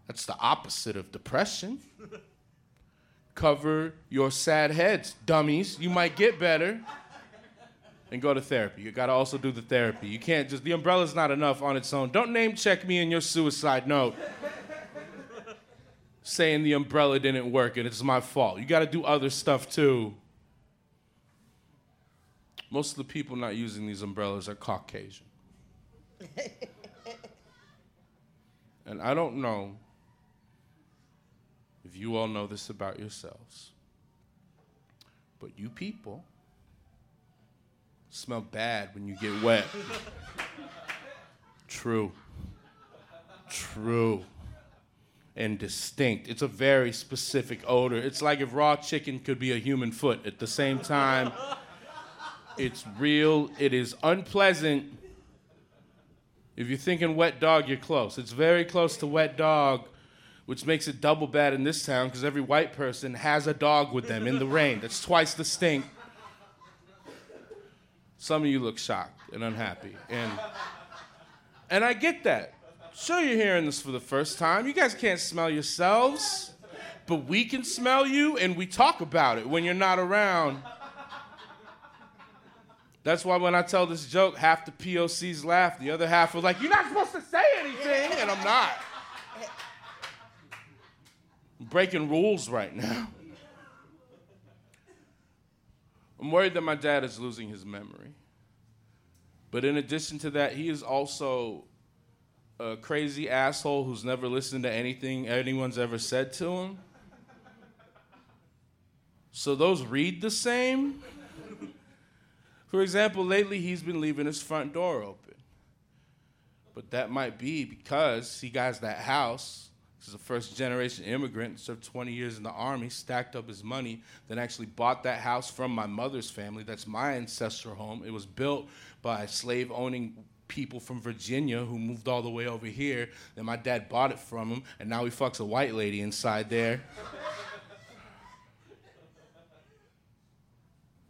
That's the opposite of depression. Cover your sad heads, dummies. You might get better. And go to therapy. You gotta also do the therapy. You can't just, the umbrella's not enough on its own. Don't name check me in your suicide note saying the umbrella didn't work and it's my fault. You gotta do other stuff too. Most of the people not using these umbrellas are Caucasian. and I don't know you all know this about yourselves, but you people smell bad when you get wet. True. True. And distinct. It's a very specific odor. It's like if raw chicken could be a human foot at the same time. It's real, it is unpleasant. If you're thinking wet dog, you're close. It's very close to wet dog, which makes it double bad in this town because every white person has a dog with them in the rain. That's twice the stink. Some of you look shocked and unhappy. And and I get that. Sure you're hearing this for the first time. You guys can't smell yourselves. But we can smell you and we talk about it when you're not around. That's why when I tell this joke, half the POCs laugh, the other half are like, You're not supposed to say anything, and I'm not. Breaking rules right now. I'm worried that my dad is losing his memory. But in addition to that, he is also a crazy asshole who's never listened to anything anyone's ever said to him. So those read the same. For example, lately he's been leaving his front door open. But that might be because he got that house. He's a first generation immigrant, served 20 years in the army, stacked up his money, then actually bought that house from my mother's family. That's my ancestral home. It was built by slave owning people from Virginia who moved all the way over here. Then my dad bought it from him, and now he fucks a white lady inside there.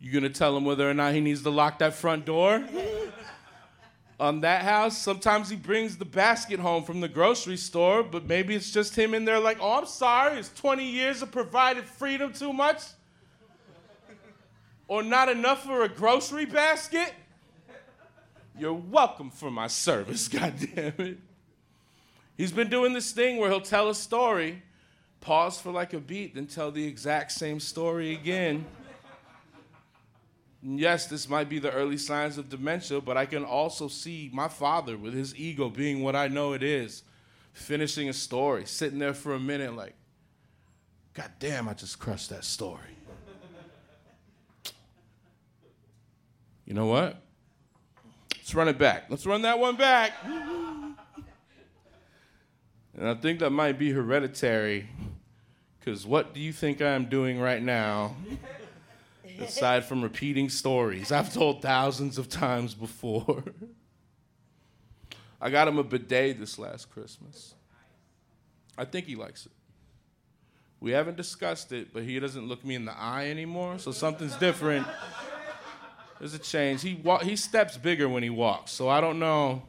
You gonna tell him whether or not he needs to lock that front door? On that house, sometimes he brings the basket home from the grocery store, but maybe it's just him in there like, oh, I'm sorry, is 20 years of provided freedom too much? Or not enough for a grocery basket? You're welcome for my service, goddammit. He's been doing this thing where he'll tell a story, pause for like a beat, then tell the exact same story again. Yes, this might be the early signs of dementia, but I can also see my father with his ego being what I know it is, finishing a story, sitting there for a minute like, God damn, I just crushed that story. You know what? Let's run it back. Let's run that one back. And I think that might be hereditary, because what do you think I'm doing right now? Aside from repeating stories I've told thousands of times before. I got him a bidet this last Christmas. I think he likes it. We haven't discussed it, but he doesn't look me in the eye anymore, so something's different. There's a change. He wa- he steps bigger when he walks, so I don't know.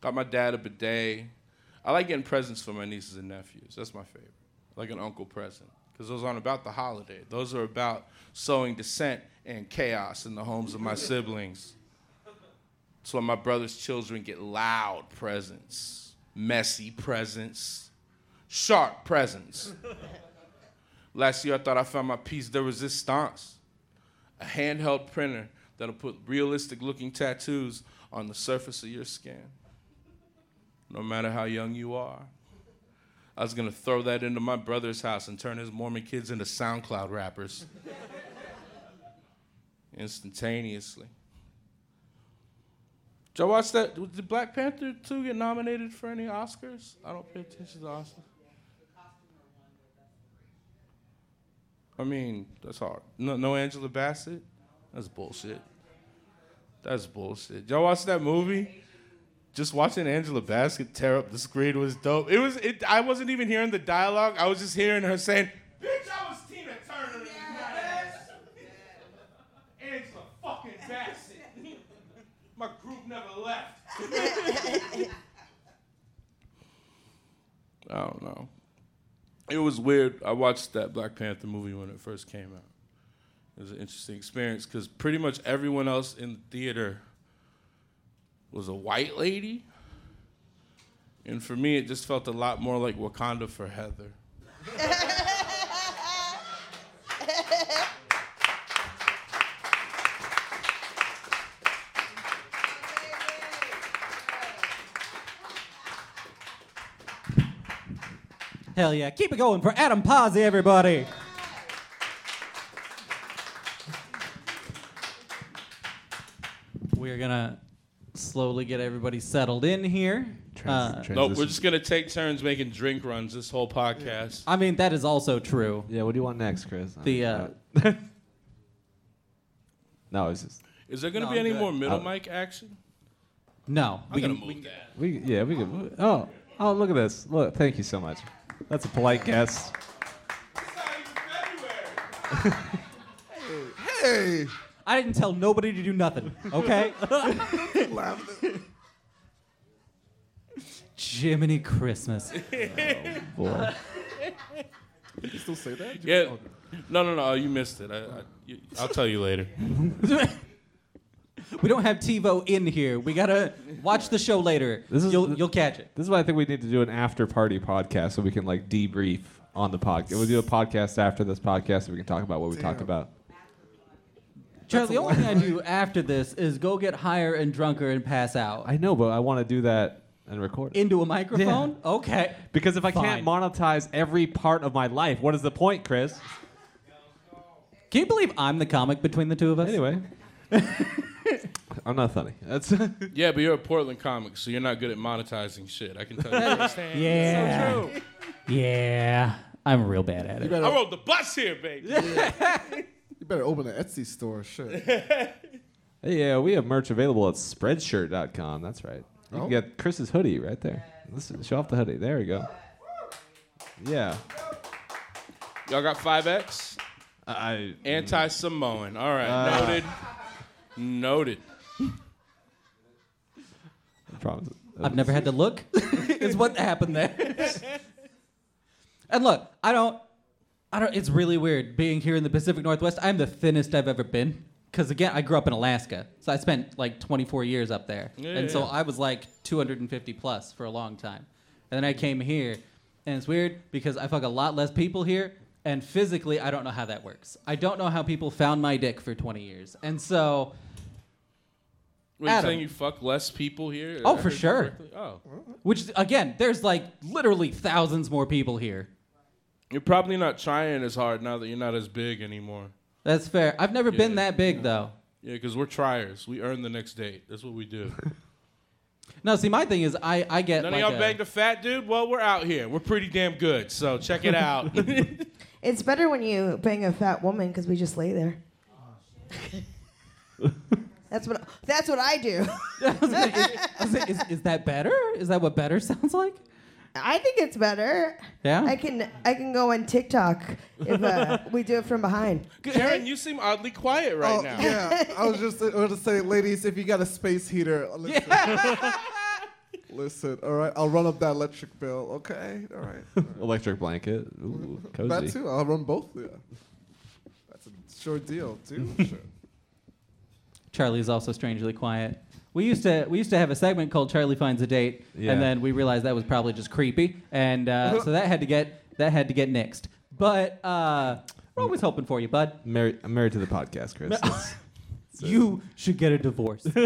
Got my dad a bidet. I like getting presents for my nieces and nephews. That's my favorite like an uncle present. Because those aren't about the holiday. Those are about sowing dissent and chaos in the homes of my siblings. That's why my brother's children get loud presents, messy presents, sharp presents. Last year, I thought I found my piece de resistance a handheld printer that'll put realistic looking tattoos on the surface of your skin, no matter how young you are. I was gonna throw that into my brother's house and turn his Mormon kids into SoundCloud rappers instantaneously. Did y'all watch that? Did Black Panther 2 get nominated for any Oscars? I don't pay attention to Oscars. I mean, that's hard. No, no Angela Bassett? That's bullshit. That's bullshit. Did Y'all watch that movie? Just watching Angela Bassett tear up the screen was dope. It was. It, I wasn't even hearing the dialogue. I was just hearing her saying, "Bitch, I was Tina Turner." in that ass." Angela fucking Bassett. My group never left. I don't know. It was weird. I watched that Black Panther movie when it first came out. It was an interesting experience because pretty much everyone else in the theater was a white lady. And for me, it just felt a lot more like Wakanda for Heather. Hell yeah. Keep it going for Adam Pasi, everybody. We're going to slowly get everybody settled in here. Trans- Uh, transition. Nope, we're just gonna take turns making drink runs this whole podcast. I mean, that is also true. Yeah, what do you want next, Kris? The, uh, no, it's just Is there gonna No, be I'm any good. more middle Oh. mic action? No. I'm We gonna can, move that. we. Yeah, we can. Oh, oh, look at this. Look, thank you so much. That's a polite guess. Hey, I didn't tell nobody to do nothing, okay? Jiminy Christmas. Oh, boy. You still say that? Yeah. No, no, no. Oh, you missed it. I, I, you, I'll tell you later. We don't have TiVo in here. We gotta watch the show later. This is- you'll, you'll catch it. This is why I think we need to do an after party podcast so we can like debrief on the podcast. We'll do a podcast after this podcast so we can talk about what we talked about. Charlie, the only thing I do after this is go get higher and drunker and pass out. I know, but I want to do that and record it. Into a microphone? Okay. Because if I can't monetize every part of my life, what is the point, Kris? Can you believe I'm the comic between the two of us? Anyway. I'm not funny. That's Yeah, but you're a Portland comic, so you're not good at monetizing shit. I can tell you firsthand. Yeah. So true. Yeah. I'm real bad at it. better, I rode the bus here, baby. You better open an Etsy store. Shit. yeah, we have merch available at spreadshirt.com. That's right. You Oh. can get Kris's hoodie right there. Listen, show off the hoodie. There we go. Yeah. Y'all got 5X? I Anti Samoan. All right. Uh. Noted. Noted. I promise. I've never had to look. is what happened there. and look, I don't I don't it's really weird being here in the Pacific Northwest. I'm the thinnest I've ever been. Cause again, I grew up in Alaska. So I spent like 24 years up there. Yeah, and so yeah. I was like 250 plus for a long time. And then I came here and it's weird because I fuck a lot less people here. And physically, I don't know how that works. I don't know how people found my dick for 20 years. And so Wait, you saying you fuck less people here? Oh, I for sure. correctly? Oh. Which again, there's like literally thousands more people here. You're probably not trying as hard now that you're not as big anymore. That's fair. I've never been that big though. Yeah, because we're triers. We earn the next date. That's what we do. No, see, my thing is, I I get None like of y'all a- banged a fat dude? Well, we're out here. We're pretty damn good. So check it out. It's better when you bang a fat woman because we just lay there. that's what that's what I do. I was like, is, I was like, is, is that better? Is that what better sounds like? I think it's better. Yeah. I can I can go on TikTok if uh, we do it from behind. Karen, you seem oddly quiet right oh, now. yeah. I was just going to say, ladies, if you got a space heater, listen. listen, all right, I'll run up that electric bill, okay? All right. Electric blanket. Ooh, cozy. That too, I'll run both. Yeah. That's a short deal, too. Sure. Charlie is also strangely quiet. We used to we used to have a segment called Charlie finds a date, Yeah. and then we realized that was probably just creepy, and uh, so that had to get that had to get nixed. But uh, we're always hoping for you, bud. Married, I'm married to the podcast, Kris. It's, You should get a divorce.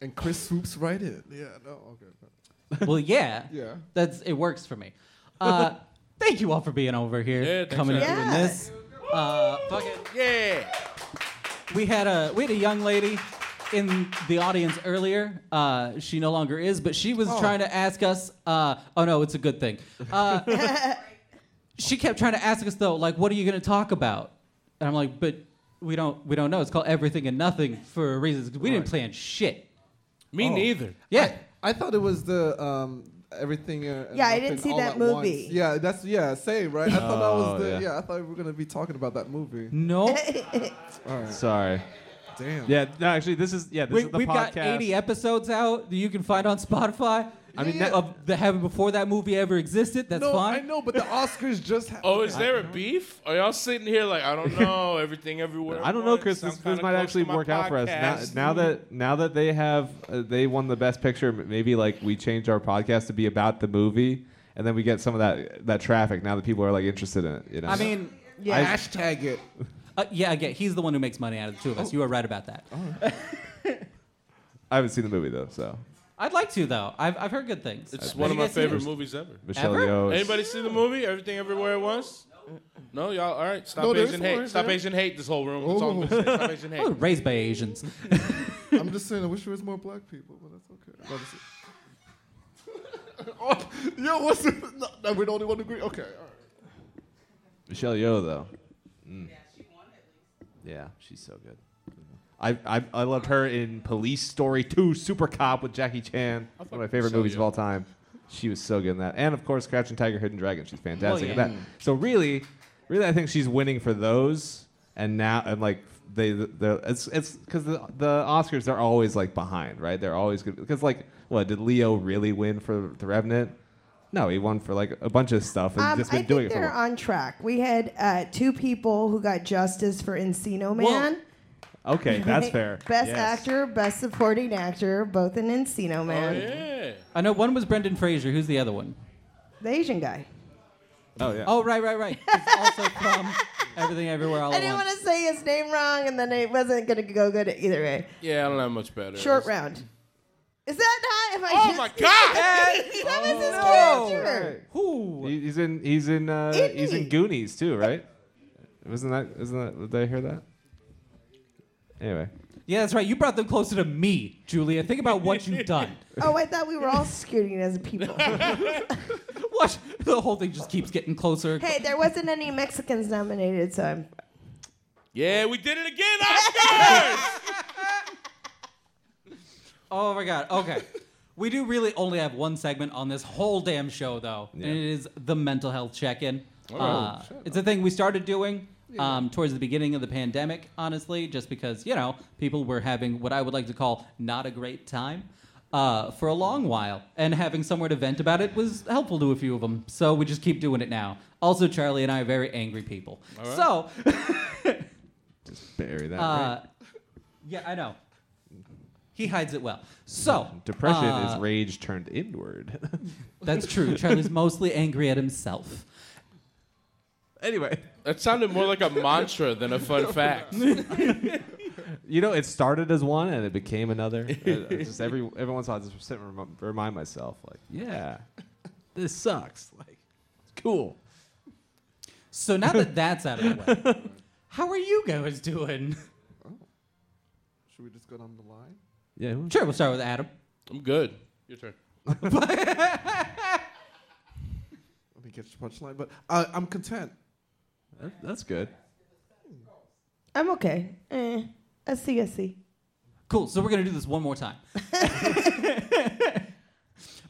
And Kris swoops right in. Yeah, no, okay. well, yeah. Yeah. That's it works for me. Uh, thank you all for being over here, Yeah, thanks coming for and doing having this. Uh, fucking, Yeah. we had a we had a young lady in the audience earlier. Uh, she no longer is, but she was trying to ask us. Uh, oh no, it's a good thing. Uh, she kept trying to ask us though, like, what are you going to talk about? And I'm like, but we don't we don't know. It's called everything and nothing for a reason. 'cause We didn't plan shit. Me neither. Yeah. I thought it was the um everything. Uh, Yeah, I didn't see that movie. once. Yeah, that's yeah, same right. I thought that Oh, was the yeah. yeah. I thought we were gonna be talking about that movie. No. All right, Sorry. Damn. Yeah, no, actually, this is yeah, this We, is the we've podcast. got 80 episodes out that you can find on Spotify. I mean, Yeah. that- of the heaven before that movie ever existed. That's no, fine. I know, but the Oscars just. Ha- Oh, is there a beef? Are y'all sitting here like I don't know everything everywhere? I don't know, once? Kris. I'm This, this kinda might close actually to my work out for us now. Now that now that they have uh, they won the best picture, m- maybe like we change our podcast to be about the movie, and then we get some of that that traffic. Now that people are like interested in it, you know. I mean, Yeah. Hashtag it. Uh, yeah, I get. He's the one who makes money out of the two of us. You are right about that. I haven't seen the movie though, so I'd like to though. I've, I've heard good things. it's Have one of my guys it? favorite movies ever. Michelle Ever? Yeoh. is- Anybody see the movie? Everything Everywhere at Once? No, y'all. All right, stop No, there is Asian one hate. right Stop there. Asian hate. This whole room. That's all I'm gonna say. Stop Asian hate. raised by Asians. I'm just saying, I wish there was more black people, but that's okay. But it's- oh, yo, what's the, no, no, we're the only one to agree. Okay, all right. Michelle Yeoh though. Mm. Yeah, she's so good. I, I I loved her in Police Story 2 Super Cop with Jackie Chan. One of my favorite Michelle movies of all time. She was so good in that. And of course, Crouching Tiger, Hidden Dragon. She's fantastic oh, in yeah. that. So really, really, I think she's winning for those. And now, and like they, the it's it's because the the Oscars they're always like behind, right? They're always good because like what did Leo really win for The Revenant? No, he won for like a bunch of stuff and Um, just I been doing think it for. they're on track. We had uh, two people who got justice for Encino Man. Okay, that's fair. Best Yes. actor, best supporting actor, both in Encino Oh Man. yeah. I know one was Brendan Fraser. Who's the other one? The Asian guy. Oh yeah. Oh, right, right, right. He's also from Everything Everywhere All I at didn't want to say his name wrong, and then it wasn't going to go good either way. Yeah, I don't have much better. Short round. Is that not? If I Oh just, my God! That was his no. character. Who? He- He's in he's in uh, he's in Indy. Goonies too, right? Wasn't that isn't that did I hear that? Anyway. Yeah, that's right. You brought them closer to me, Julia. Think about what you've done. Oh, I thought we were all scooting as people. What? The whole thing just keeps getting closer. hey, there wasn't any Mexicans nominated, so I'm. Yeah, we did it again, Oscars! Oh my god. Okay. we do really only have one segment on this whole damn show, though, Yeah. and it is the mental health check-in. Oh, Uh, it's a thing we started doing um, towards the beginning of the pandemic, honestly, just because you know people were having what I would like to call not a great time. Uh, for a long while, and having somewhere to vent about it was helpful to a few of them. So we just keep doing it now. Also, Charlie and I are very angry people. So, Just bury that. uh, right? yeah, I know. He hides it well. So, Depression uh, is rage turned inward. That's true. Charlie's mostly angry at himself. anyway, That sounded more like a mantra than a fun fact. you know, it started as one and it became another. Uh, it's just every every once in a while, I just sit and rem- remind myself, like, yeah, this sucks. Like, it's cool. So now that that's out of the way, how are you guys doing? Should we just go down the line? Yeah. who- Sure, we'll start with Adam. I'm good. Your turn. Let me get your punchline, but uh, I'm content. that- that's good. I'm okay. Eh, I see, I see. Cool. So we're gonna do this one more time.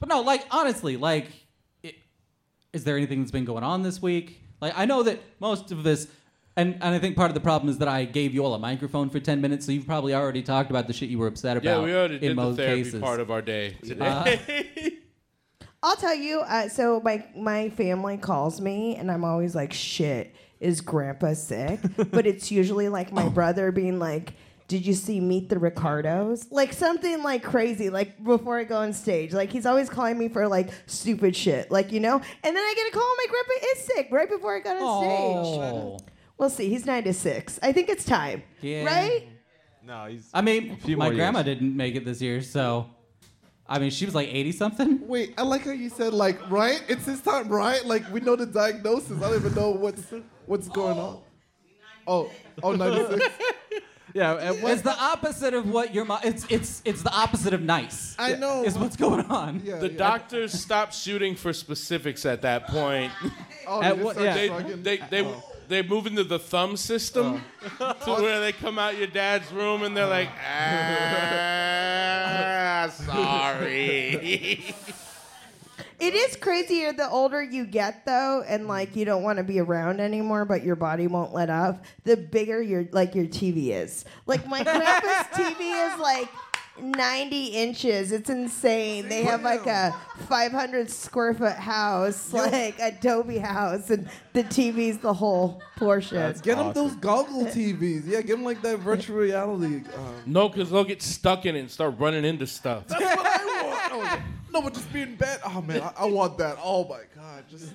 but no, like honestly, like, it, is there anything that's been going on this week? Like, I know that most of this, and and I think part of the problem is that I gave you all a microphone for ten minutes, so you've probably already talked about the shit you were upset about. Yeah, we already in did the most therapy cases. part of our day today. Uh, I'll tell you. Uh, so my my family calls me, and I'm always like, "Shit, is Grandpa sick?" but it's usually like my brother being like, "Did you see Meet the Ricardos?" Like something like crazy, like before I go on stage. Like he's always calling me for like stupid shit, like you know. And then I get a call, my grandpa is sick right before I got on stage. Oh. We'll see. He's 96. I think it's time. Yeah. Right? No, he's. I mean, few my more grandma years. didn't make it this year, so. I mean, she was like 80 something. Wait, I like how you said like right. It's his time, right? Like we know the diagnosis. I don't even know what's what's going on. Oh, oh, 96. Yeah, and what, It's the opposite of what your mom. It's it's it's the opposite of nice. I know. Is what's going on. Yeah, The yeah. doctors stopped shooting for specifics at that point. Oh, At they what- yeah. They shrugging? they they oh. They move into the thumb system to where they come out your dad's room and they're like, ah, sorry. It is crazier the older you get though, and like you don't want to be around anymore, but your body won't let up. The bigger your like your TV is. Like my grandpa's TV is like 90 inches. It's insane. They have like a 500 square foot house, like a Adobe house, and the TV's the whole portion. That's Get them those goggle TVs. Yeah, get them like that virtual reality. Um, no, because they'll get stuck in it and start running into stuff. that's what I want. No, but just being bad. Oh man, I, I want that. Oh my god, just,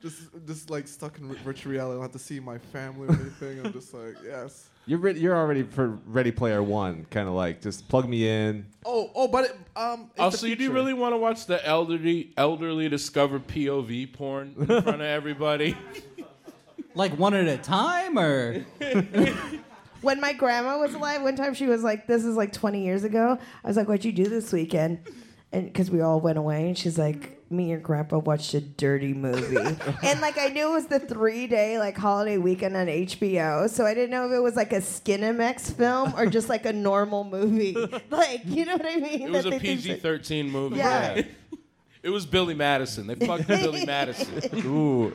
just, just like stuck in virtual reality. I don't have to see my family or anything. I'm just like, yes. You're re- you're already for Ready Player One, kind of like just plug me in. Oh, oh, but it, um. it's the Also, you do future. really want to watch the elderly elderly discover POV porn in front of everybody? Like one at a time, or When my grandma was alive, one time she was like, "This is like 20 years ago." I was like, "What'd you do this weekend?" And because we all went away, and she's like, "Me and your grandpa watched a dirty movie," and like I knew it was the three day like holiday weekend on HBO, so I didn't know if it was like a Skinemax film or just like a normal movie. Like, you know what I mean? It was That a PG that- thirteen movie. Yeah. It was Billy Madison. They fucked Billy Madison. Ooh,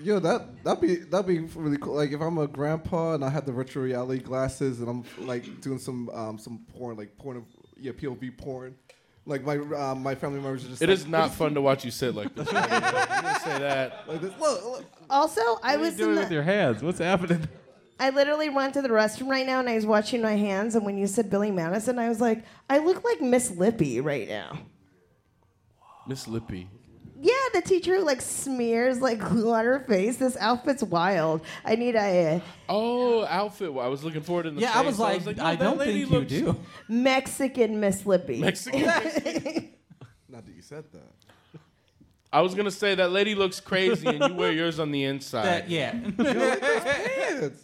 Yo, that that'd be that'd be really cool. Like if I'm a grandpa and I had the virtual reality glasses and I'm like doing some um some porn, like porn, of, yeah, POV porn. Like my um, my family members are just. It like, is not fun to watch you sit like this. I'm say that. Like this. Look, look. Also, I what are you was in doing the, with your hands? What's happening? I literally went to the restroom right now and I was washing my hands. And when you said Billy Madison, I was like, I look like Miss Lippy right now. Miss Lippy. Yeah, the teacher who like smears like glue on her face. This outfit's wild. I need a Oh, outfit. I was looking forward in the yeah, I was like, no, I don't think you do. Mexican Miss Lippy. Mexican. Not that you said that. I was gonna say that lady looks crazy, and you wear yours on the inside. That, yeah. Pants.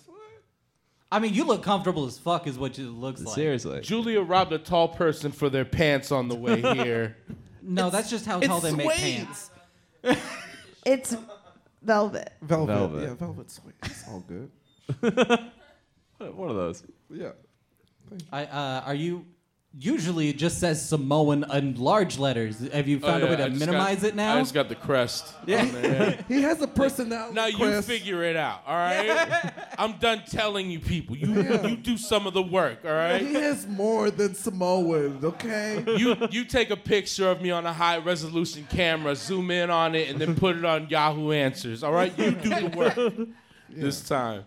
I mean, you look comfortable as fuck, is what it looks like. Seriously. Julia robbed a tall person for their pants on the way here. No, that's just how tall they make pants. It's velvet. Velvet. Velvet. Yeah, velvet sweet. It's all good. One of those. Yeah. I, uh, are you? Usually, it just says Samoan in large letters. Have you oh, found Oh, a way to minimize got- it now? I just got the crest. Yeah. on there. He has a personality. Now you Kris. figure it out, all right? I'm done telling you people. You you do some of the work, all right? He is more than Samoan. Okay. You you take a picture of me on a high resolution camera, zoom in on it, and then put it on Yahoo Answers. All right, you do the work this time.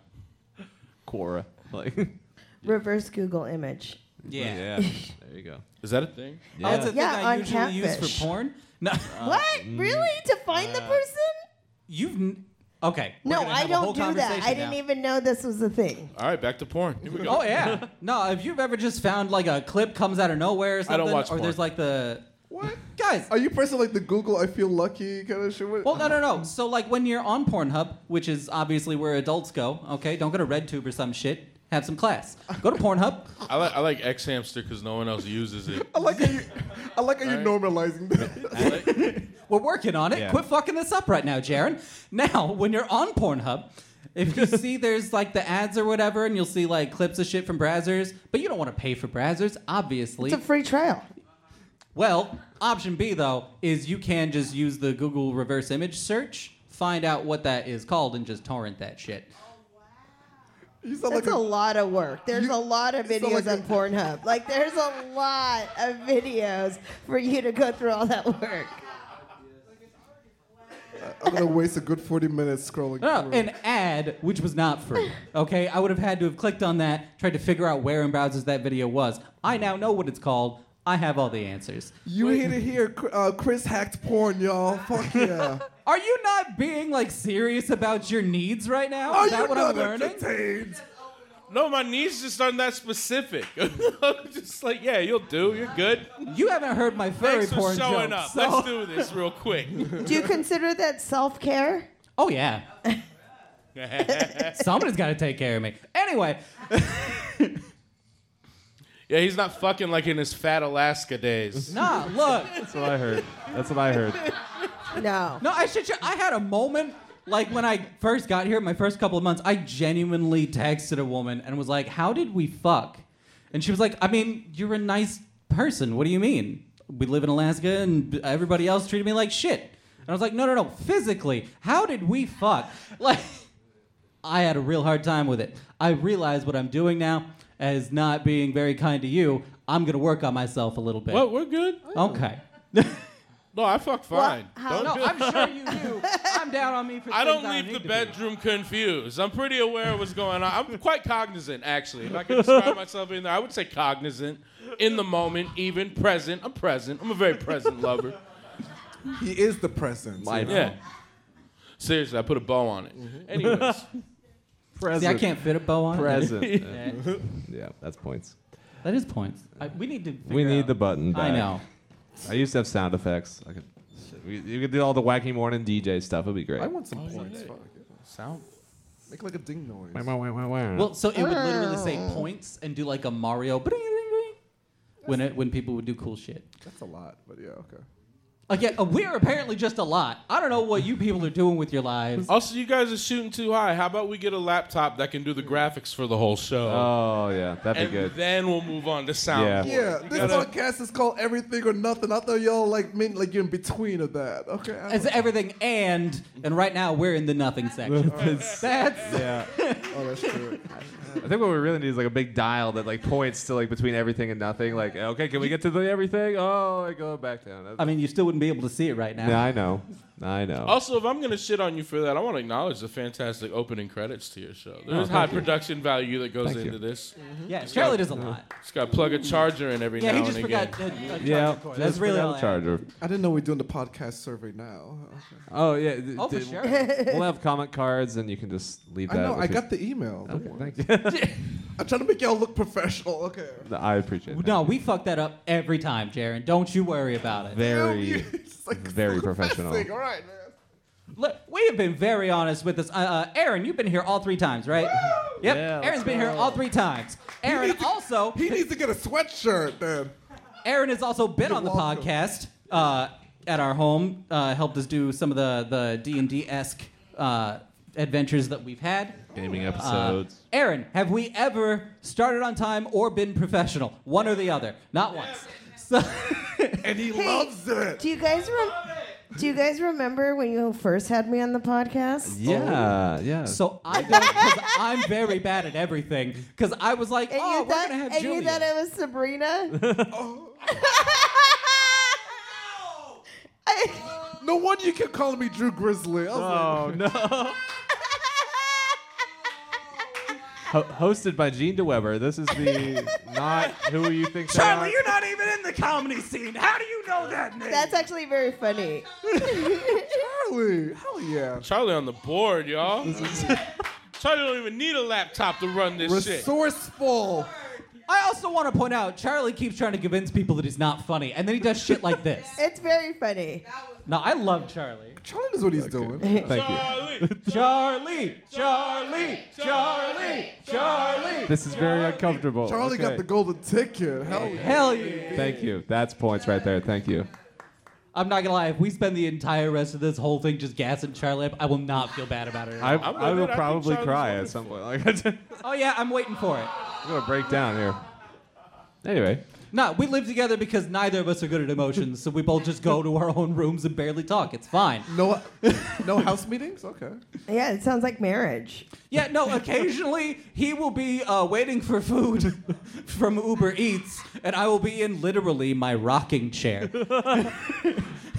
Quora. Like. Reverse Google image. yeah. There you go. Is that a thing? Oh, it's a Yeah, thing I on usually use Catfish. for porn. No, what? Mm. Really? To find the uh, person? you've. n- Okay. we're No, gonna I have a whole don't do that. conversation I didn't now. even know this was a thing. All right, back to porn. Here we go. Oh yeah. No, if you've ever just found like a clip comes out of nowhere or something, I don't watch or porn. there's like the What? guys. Are you pressing like the Google I feel lucky kind of shit? What- Well, no, no, no. So, like, when you're on Pornhub, which is obviously where adults go, okay? Don't go to RedTube or some shit. Have some class. Go to Pornhub. I like I like X Hamster because no one else uses it. I like how you, I like how you're Alright. normalizing that. We're working on it. Yeah. Quit fucking this up right now, Jaren. Now, when you're on Pornhub, if you see there's like the ads or whatever, and you'll see like clips of shit from Brazzers, but you don't want to pay for Brazzers, obviously. It's a free trial. Well, option B though is you can just use the Google reverse image search, find out what that is called, and just torrent that shit. You sound That's like a a, lot of work. There's You- a lot of videos like on Pornhub. Like, there's a lot of videos for you to go through all that work. Uh, I'm gonna waste a good 40 minutes scrolling. No, through. an ad which was not free. Okay, I would have had to have clicked on that, tried to figure out where in Brazzers that video was. I now know what it's called. I have all the answers. You hit it here. Cr- Uh, Kris hacked porn, y'all. Fuck yeah. Are you not being like serious about your needs right now? Are Is that you what I'm learning? entertained? No, my needs just aren't that specific. just like, yeah, you'll do. You're good. You haven't heard my furry Thanks for porn showing jokes, up. so- Let's do this real quick. Do you consider that self care? Oh yeah. Somebody's got to take care of me. Anyway, yeah, he's not fucking like in his fat Alaska days. nah, look. That's what I heard. That's what I heard. No. No, I should. I had a moment like when I first got here, my first couple of months. I genuinely texted a woman and was like, "How did we fuck?" And she was like, "I mean, you're a nice person. What do you mean? We live in Alaska, and everybody else treated me like shit." And I was like, "No, no, no. Physically, how did we fuck?" Like, I had a real hard time with it. I realize what I'm doing now as not being very kind to you. I'm gonna work on myself a little bit. What? We're good. Oh. Okay. No, I fuck fine. how- Don't- No, I'm sure you do. I'm down on me for. I don't leave need the to be. bedroom confused. I'm pretty aware of what's going on. I'm quite cognizant, actually. If I could describe myself in there, I would say cognizant, in the moment, even present. I'm present. I'm a very present lover. He is the presence. You know? Yeah. Seriously, I put a bow on it. Mm-hmm. Anyways, Present. See, I can't fit a bow on it. Present. Yeah, yeah, that's points. that is points. I, we need to. We need out- the button back. I know. I used to have sound effects. I could, we, you could do all the wacky morning DJ stuff. It'd be great. I want some oh, points. Fuck. sound. Make like a ding noise. Well, so it would literally say oh. points and do like a Mario when it when people would do cool shit. That's a lot, but yeah, okay. Again, uh, we're apparently just a lot. I don't know what you people are doing with your lives. Also, you guys are shooting too high. How about we get a laptop that can do the graphics for the whole show? Oh yeah, that'd and be good. then we'll move on to sound. Yeah. Yeah, You this gotta- podcast is called Everything or Nothing. I thought y'all like meant like you're in between of that. Okay. I It's everything and and right now we're in the nothing section. That's Yeah. oh, that's true. I think what we really need is like a big dial that like points to like between everything and nothing. Like, okay, can we get to the everything? Oh, I go back down. That's- I mean, you still wouldn't be able to see it right now. yeah, I know. I know. Also, if I'm gonna shit on you for that, I want to acknowledge the fantastic opening credits to your show. There's thank high you. production value that goes Thank into you. this. Yeah, Charlie does a lot. Just got to plug a charger in every Yeah, now he and just again. forgot. Yeah, charger cord. That's just really forgot all the I- charger. I didn't know we're doing the podcast survey now. Oh yeah. d- Oh, for d- sure. We'll have comment cards, and you can just leave I that. know. I your- got the email. Don't Okay, worry. thank you. I'm trying to make y'all look professional. Okay. I appreciate it. No, we fuck that up every time, Jaren. Don't you worry about it. Very, It's like very professional. All right, man. Look, we have been very honest with this. Uh, uh, Aaron, you've been here all three times, right? Yep. Yeah, Aaron's been here all three times. Aaron needs to- also. He needs to get a sweatshirt then. Aaron has also been You're on the welcome. podcast uh, at our home. Uh, helped us do some of the the D and D esque uh, adventures that we've had. Gaming Uh, episodes. Aaron, have we ever started on time or been professional? One or the other. Not once. So, And he Hey, loves it. Do you guys rem- Do you guys remember when you first had me on the podcast? yeah, oh, yeah. so I don't, because I'm very bad at everything. Because I was like, And oh, you we're thought, gonna have and Julia. you thought it was Sabrina? I- No wonder you kept calling me Drew Grizzly. I was oh no. Ho- hosted by Gene DeWeber. This is the not who you think they Charlie, are. you're not even in the comedy scene. How do you know that name? That's actually very funny. Charlie, hell yeah. Charlie on the board, y'all. Charlie don't even need a laptop to run this shit. Resourceful. I also want to point out, Charlie keeps trying to convince people that he's not funny, and then he does shit like this. It's very funny. No, I love Charlie. Charlie knows what he's doing. Thank you. Charlie. Charlie, Charlie, Charlie, Charlie. This is very uncomfortable. Charlie Okay. got the golden ticket. Hell yeah. Hell yeah. Thank you. That's points right there. Thank you. I'm not gonna lie. If we spend the entire rest of this whole thing just gassing Charlie up, I will not feel bad about it. at I, all. I'm I with will it. I think probably Charlie's cry at some point. Like, oh yeah, I'm waiting for it. Gonna break down here. Anyway, No, we live together because neither of us are good at emotions, so we both just go to our own rooms and barely talk. It's fine. No, no house meetings. Okay. Yeah, it sounds like marriage. Yeah, no, occasionally he will be uh, waiting for food from Uber Eats, and I will be in literally my rocking chair.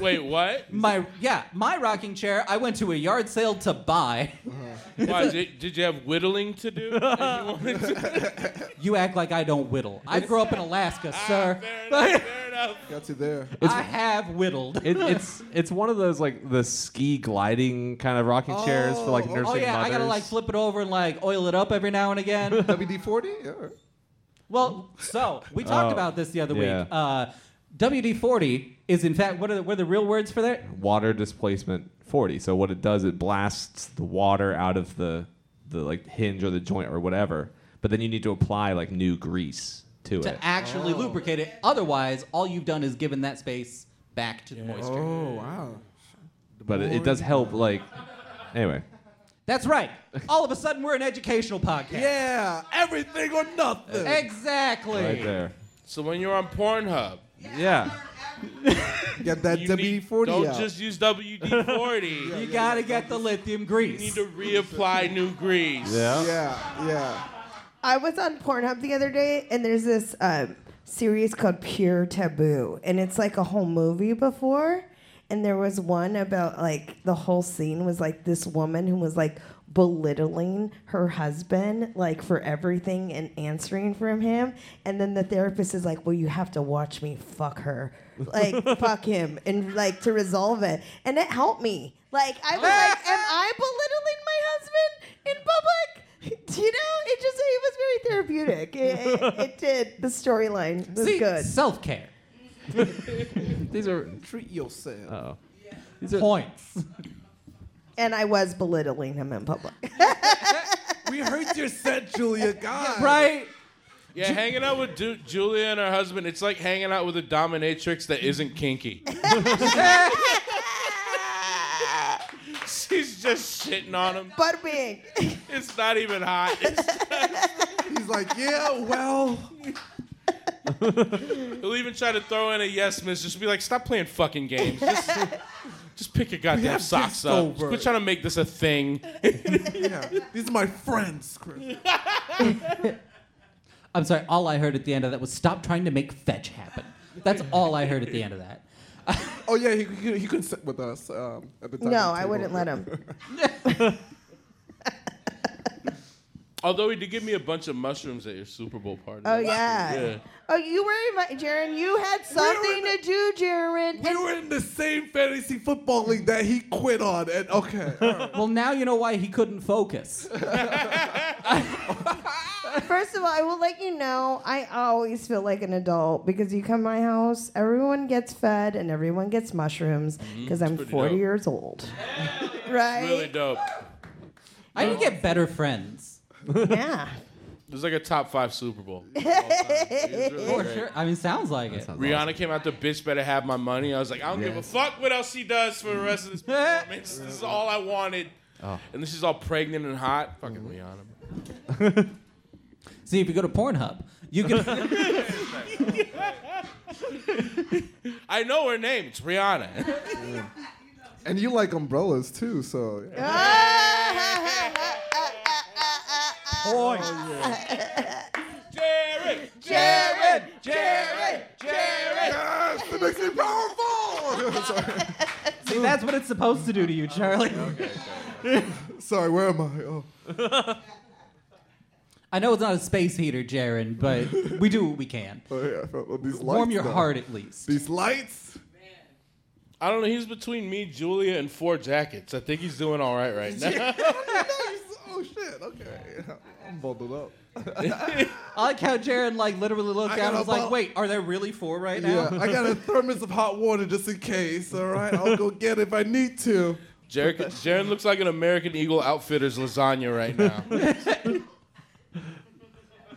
Wait, what? My yeah, my rocking chair. I went to a yard sale to buy, Why, did, did you have whittling to do? You wanted to- You act like I don't whittle. I grew up in Alaska, sir. Ah, fair enough, fair enough. Got you there. I have whittled. It, it's it's one of those like the ski gliding kind of rocking chairs for like Oh, oh, nursing Oh yeah, I gotta like flip it over and like oil it up every now and again. WD forty. Well, so we talked Oh, about this the other yeah. week. Uh, WD-40 is in fact what are the, what are the real words for that? water displacement 40. So what it does, it blasts the water out of the the like hinge or the joint or whatever. But then you need to apply like new grease to, To it. actually oh. lubricate it. Otherwise, all you've done is given that space back to the moisture. Oh, oh wow. But it, it does help like anyway. That's right. All of a sudden, we're an educational podcast. Yeah. Everything or nothing. Exactly. Right there. So when you're on Pornhub, Yeah. Get that WD 40. don't out. just use WD-40. You gotta get the lithium grease. You need to reapply new grease. Yeah. yeah. Yeah. I was on Pornhub the other day, and there's this um, series called Pure Taboo, and it's like a whole movie before. And there was one about like the whole scene was like this woman who was like belittling her husband like for everything and answering from him. And then the therapist is like, "Well, you have to watch me fuck her, like fuck him, and like to resolve it." And it helped me. Like I was like, "Am I belittling my husband in public?" Do you know, it just it was very therapeutic. It, it, it did. The storyline was See, good. self care. These are Treat yourself. oh. These are Points. And I was belittling him in public. we heard your set, Julia. God. right? Yeah, hanging out with Ju- Julia and her husband, it's like hanging out with a dominatrix that isn't kinky. She's just shitting on him. Butt being. It's not even hot. It's- He's like, yeah, well. he'll even try to throw in a yes, miss. Just be like, stop playing fucking games. Just, just pick your goddamn have socks guests up. over. Quit trying to make this a thing. Yeah. These are my friends, Chris. I'm sorry, all I heard at the end of that was stop trying to make fetch happen. That's all I heard at the end of that. Oh yeah, he, he, he couldn't sit with us um, at the time. No, I wouldn't let him. Although he did give me a bunch of mushrooms at your Super Bowl party. Oh yeah. Yeah. Oh, you were invited, Jaren. You had something to do, Jaren. We were in the same fantasy football league that he quit on, and okay. all right. Well, now you know why he couldn't focus. First of all, I will let you know I always feel like an adult because you come to my house, everyone gets fed and everyone gets mushrooms mm-hmm. because I'm 40 dope. years old. right? Really dope. I need to get better friends. Yeah. It was like a top five Super Bowl. Of all time. It really For great. sure. I mean, sounds like it. Rihanna came out the bitch better have my money. I was like, I don't give a fuck what else she does for the rest of this performance. this is all I wanted. Oh. And this is all pregnant and hot. Fucking mm-hmm. Rihanna. See, if you go to Pornhub, you can. I know her name. It's Rihanna. and you like umbrellas too, so yeah. Point. Oh, Jared! Jared! Jared! Jared! yes, it makes me powerful. See, that's what it's supposed to do to you, Charlie. Okay. Sorry, where am I? Oh, I know it's not a space heater, Jaren, but we do what we can. oh yeah. I felt- oh, these lights. Warm your though. heart at least. These lights. I don't know. He's between me, Julia, and four jackets. I think he's doing all right right now. Nice. Oh shit. Okay. I'm bundled up. I like how Jaren like literally looked I down and got was like, "Wait, are there really four right now?" Yeah, I got a thermos of hot water just in case. All right, I'll go get it if I need to. Jared, Jared looks like an American Eagle Outfitters lasagna right now.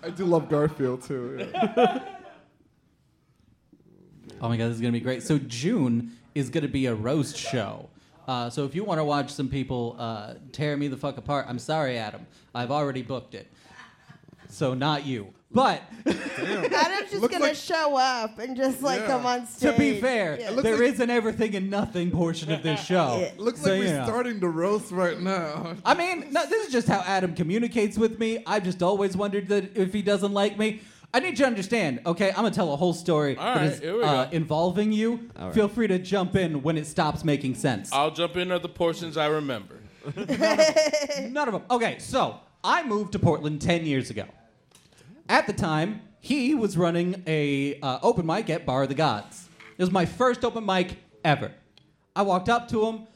I do love Garfield too. yeah. Oh my god, this is gonna be great. So June is gonna be a roast show. Uh, so if you want to watch some people uh, tear me the fuck apart, I'm sorry, Adam. I've already booked it. So not you. But Adam's just Looks gonna like- show up and just like Yeah. come on stage. to be fair, Yeah. looks there like- is an everything and nothing portion of this show. Yeah. Looks So, like we're know. starting to roast right now. I mean, no, this is just how Adam communicates with me. I've just always wondered that if he doesn't like me. I need you to understand, okay? I'm gonna tell a whole story All that right, is here we uh, go. involving you. All right. Feel free to jump in when it stops making sense. I'll jump in at the portions I remember. None of them. Okay, so I moved to Portland 10 years ago. At the time, he was running a uh, open mic at Bar of the Gods. It was my first open mic ever. I walked up to him,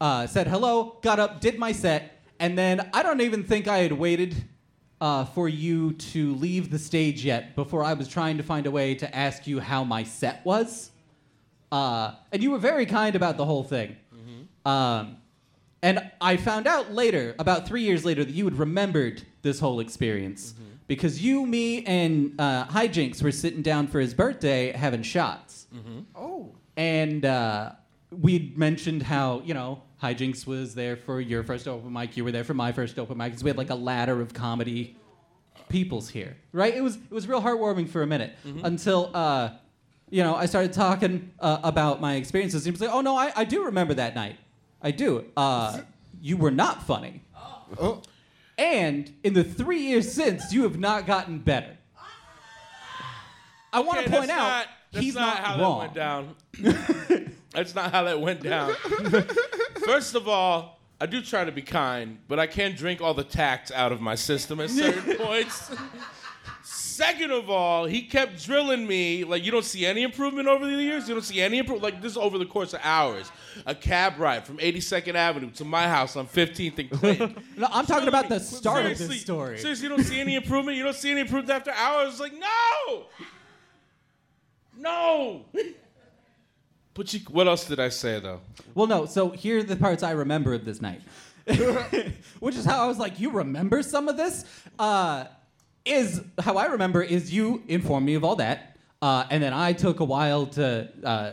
uh, said hello, got up, did my set, and then I don't even think I had waited uh, for you to leave the stage yet before I was trying to find a way to ask you how my set was. Uh, and you were very kind about the whole thing. Um, and I found out later, about three years later, that you had remembered this whole experience because you, me, and uh, Hijinks were sitting down for his birthday having shots. Oh. And uh, we'd mentioned how, you know, Hijinks was there for your first open mic, you were there for my first open mic, because we had like a ladder of comedy peoples here, right? It was it was real heartwarming for a minute until uh, you know I started talking uh, about my experiences. He was like, "Oh no, I, I do remember that night. I do. Uh, you were not funny, Oh. And in the three years since, you have not gotten better." I want Okay, to point that's out not, that's he's not, not, how wrong. that went down. that's not how that went down. First of all, I do try to be kind, but I can't drink all the tact out of my system at certain points. Second of all, he kept drilling me like you don't see any improvement over the years. You don't see any improvement. Like this is over the course of hours. A cab ride from 82nd Avenue to my house on 15th and Clinton. No, I'm talking about the start of this story. Seriously, you don't see any improvement. You don't see any improvement after hours. Like no, no. But you, what else did I say though? Well, no. So here are the parts I remember of this night, which is how I was like, "You remember some of this?" Uh, is how I remember is you informed me of all that, uh, and then I took a while to uh,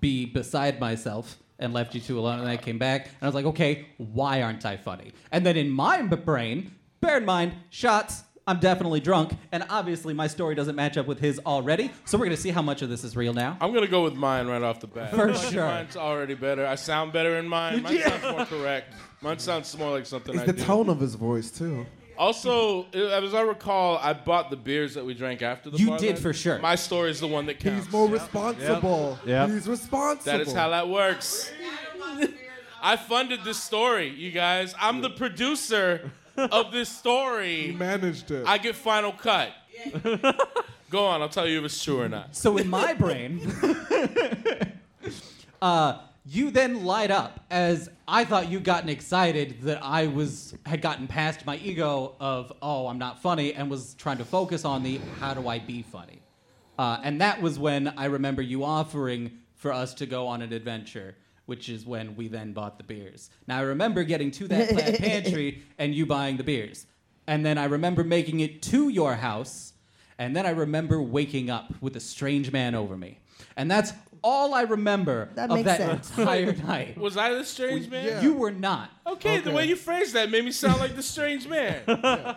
be beside myself and left you two alone, and I came back and I was like, "Okay, why aren't I funny?" And then in my brain, bear in mind, shots. I'm definitely drunk, and obviously my story doesn't match up with his already. So we're gonna see how much of this is real now. I'm gonna go with mine right off the bat. For I feel like sure. Mine's already better. I sound better in mine. Mine sounds more correct. Mine sounds more like something It's I the do. tone of his voice too. Also, as I recall, I bought the beers that we drank after the You parlay. did for sure. My story is the one that counts. He's more responsible. Yep. He's responsible. That is how that works. I funded this story, you guys. I'm the producer of this he story. managed it. I get final cut. Go on, I'll tell you if it's true or not. So in my brain, uh, you then light up as I thought you'd gotten excited that I was had gotten past my ego of oh I'm not funny and was trying to focus on the how do I be funny, uh, and that was when I remember you offering for us to go on an adventure. Which is when we then bought the beers. Now I remember getting to that pantry and you buying the beers, and then I remember making it to your house and then I remember waking up with a strange man over me. And that's all I remember That of makes that sense. entire night. Was I the strange man? yeah. You were not. Okay, the way you phrased that made me sound like the strange man.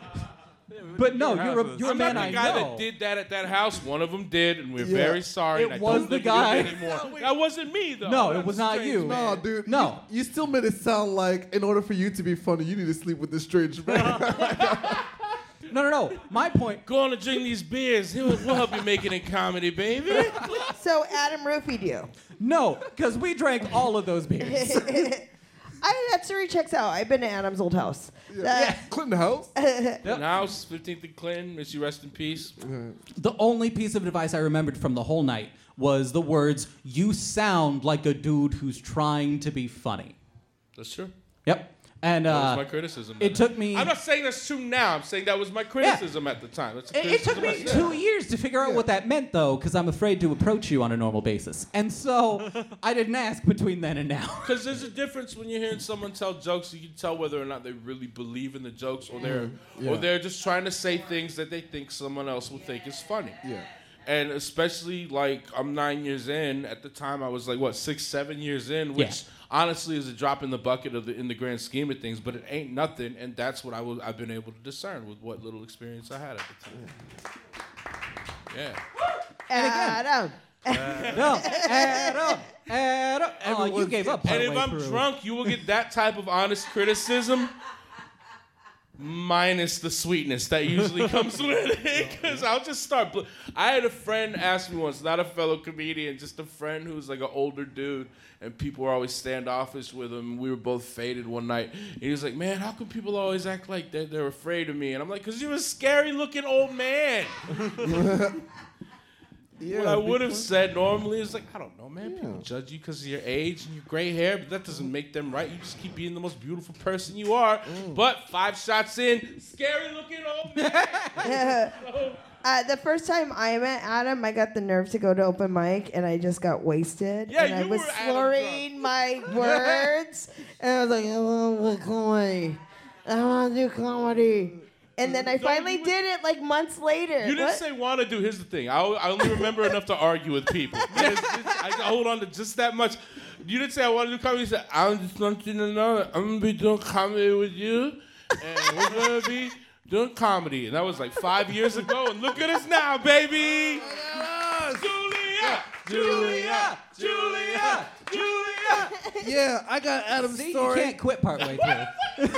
But no, you're a, was- you're a I'm man not I the guy know. that did that at that house. One of them did, and we're Yeah. very sorry. It and I was don't the think we it guy. anymore. That wasn't me though. No, I'm it was not strange you. man. no, dude. No. You, you still made it sound like in order for you to be funny, you need to sleep with this strange man. No, no, no. My point. Go on and drink these beers. We'll we'll help you make it in comedy, baby. So Adam roofied you. No, because we drank all of those beers. I that story checks out. I've been to Adam's old house. Uh, Clinton House. Clinton House, 15th and Clinton. May she rest in peace. the only piece of advice I remembered from the whole night was the words, "You sound like a dude who's trying to be funny." That's true. Yep. And That was uh, my criticism. it of took me- I'm not saying that's true now. I'm saying that was my criticism at the time. That's It, it took me I two years to figure out what that meant, though, because I'm afraid to approach you on a normal basis. And so I didn't ask between then and now. Because there's a difference when you're hearing someone tell jokes. You can tell whether or not they really believe in the jokes, or they're yeah. or they're just trying to say things that they think someone else will think is funny. Yeah. And especially like I'm nine years in. At the time, I was like what six, seven years in, which Yeah. Honestly is a drop in the bucket of the in the grand scheme of things. But it ain't nothing, and that's what I was. I've been able to discern with what little experience I had at the time. Yeah. And Adam. No, Adam, Adam. Oh, you Everyone's gave up And if I'm through. drunk, you will get that type of honest criticism. Minus the sweetness that usually comes with it. Because I'll just start. Bl- I had a friend ask me once, not a fellow comedian, just a friend who's like an older dude, and people were always standoffish with him. We were both faded one night. And he was like, Man, how come people always act like they're, they're afraid of me? And I'm like, Because you're a scary looking old man. Yeah, what I would have said normally is like, I don't know, man. People judge you because of your age and your gray hair, but that doesn't make them right. You just keep being the most beautiful person you are. Mm. But five shots in, scary looking old man. Uh, the first time I met Adam, I got the nerve to go to open mic, and I just got wasted. Yeah, and I you was were Adam slurring my words, and I was like, "I want to comedy. I want to do comedy." And then I finally you- did it like months later. You didn't What? say want to do. Here's the thing. I, I only remember enough to argue with people. It's- it's- I hold on to just that much. You didn't say I want to do comedy. You said I'm just want you to know I'm gonna be doing comedy with you, and we're gonna be doing comedy. And that was like five years ago. And look at us now, baby. Julia, Julia, Julia, Julia. Yeah, I got Adam's See, you can't quit partway through.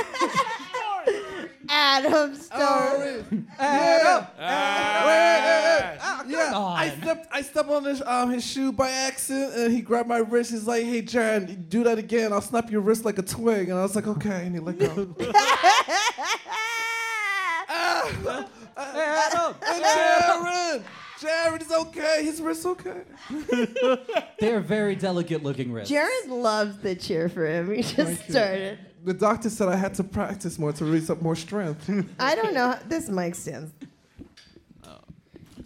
Adam story. Story. Yeah. Ah. Yeah, I stepped I stepped on his um his shoe by accident and he grabbed my wrist. He's like, "Hey, Jared, do that again. I'll snap your wrist like a twig." And I was like, "Okay." And he let go. and Jared, Jared is okay. His wrist's okay. They're very delicate looking wrists. Jared loves the cheer for him. He just started. The doctor said I had to practice more to release up more strength. I don't know. This mic stands.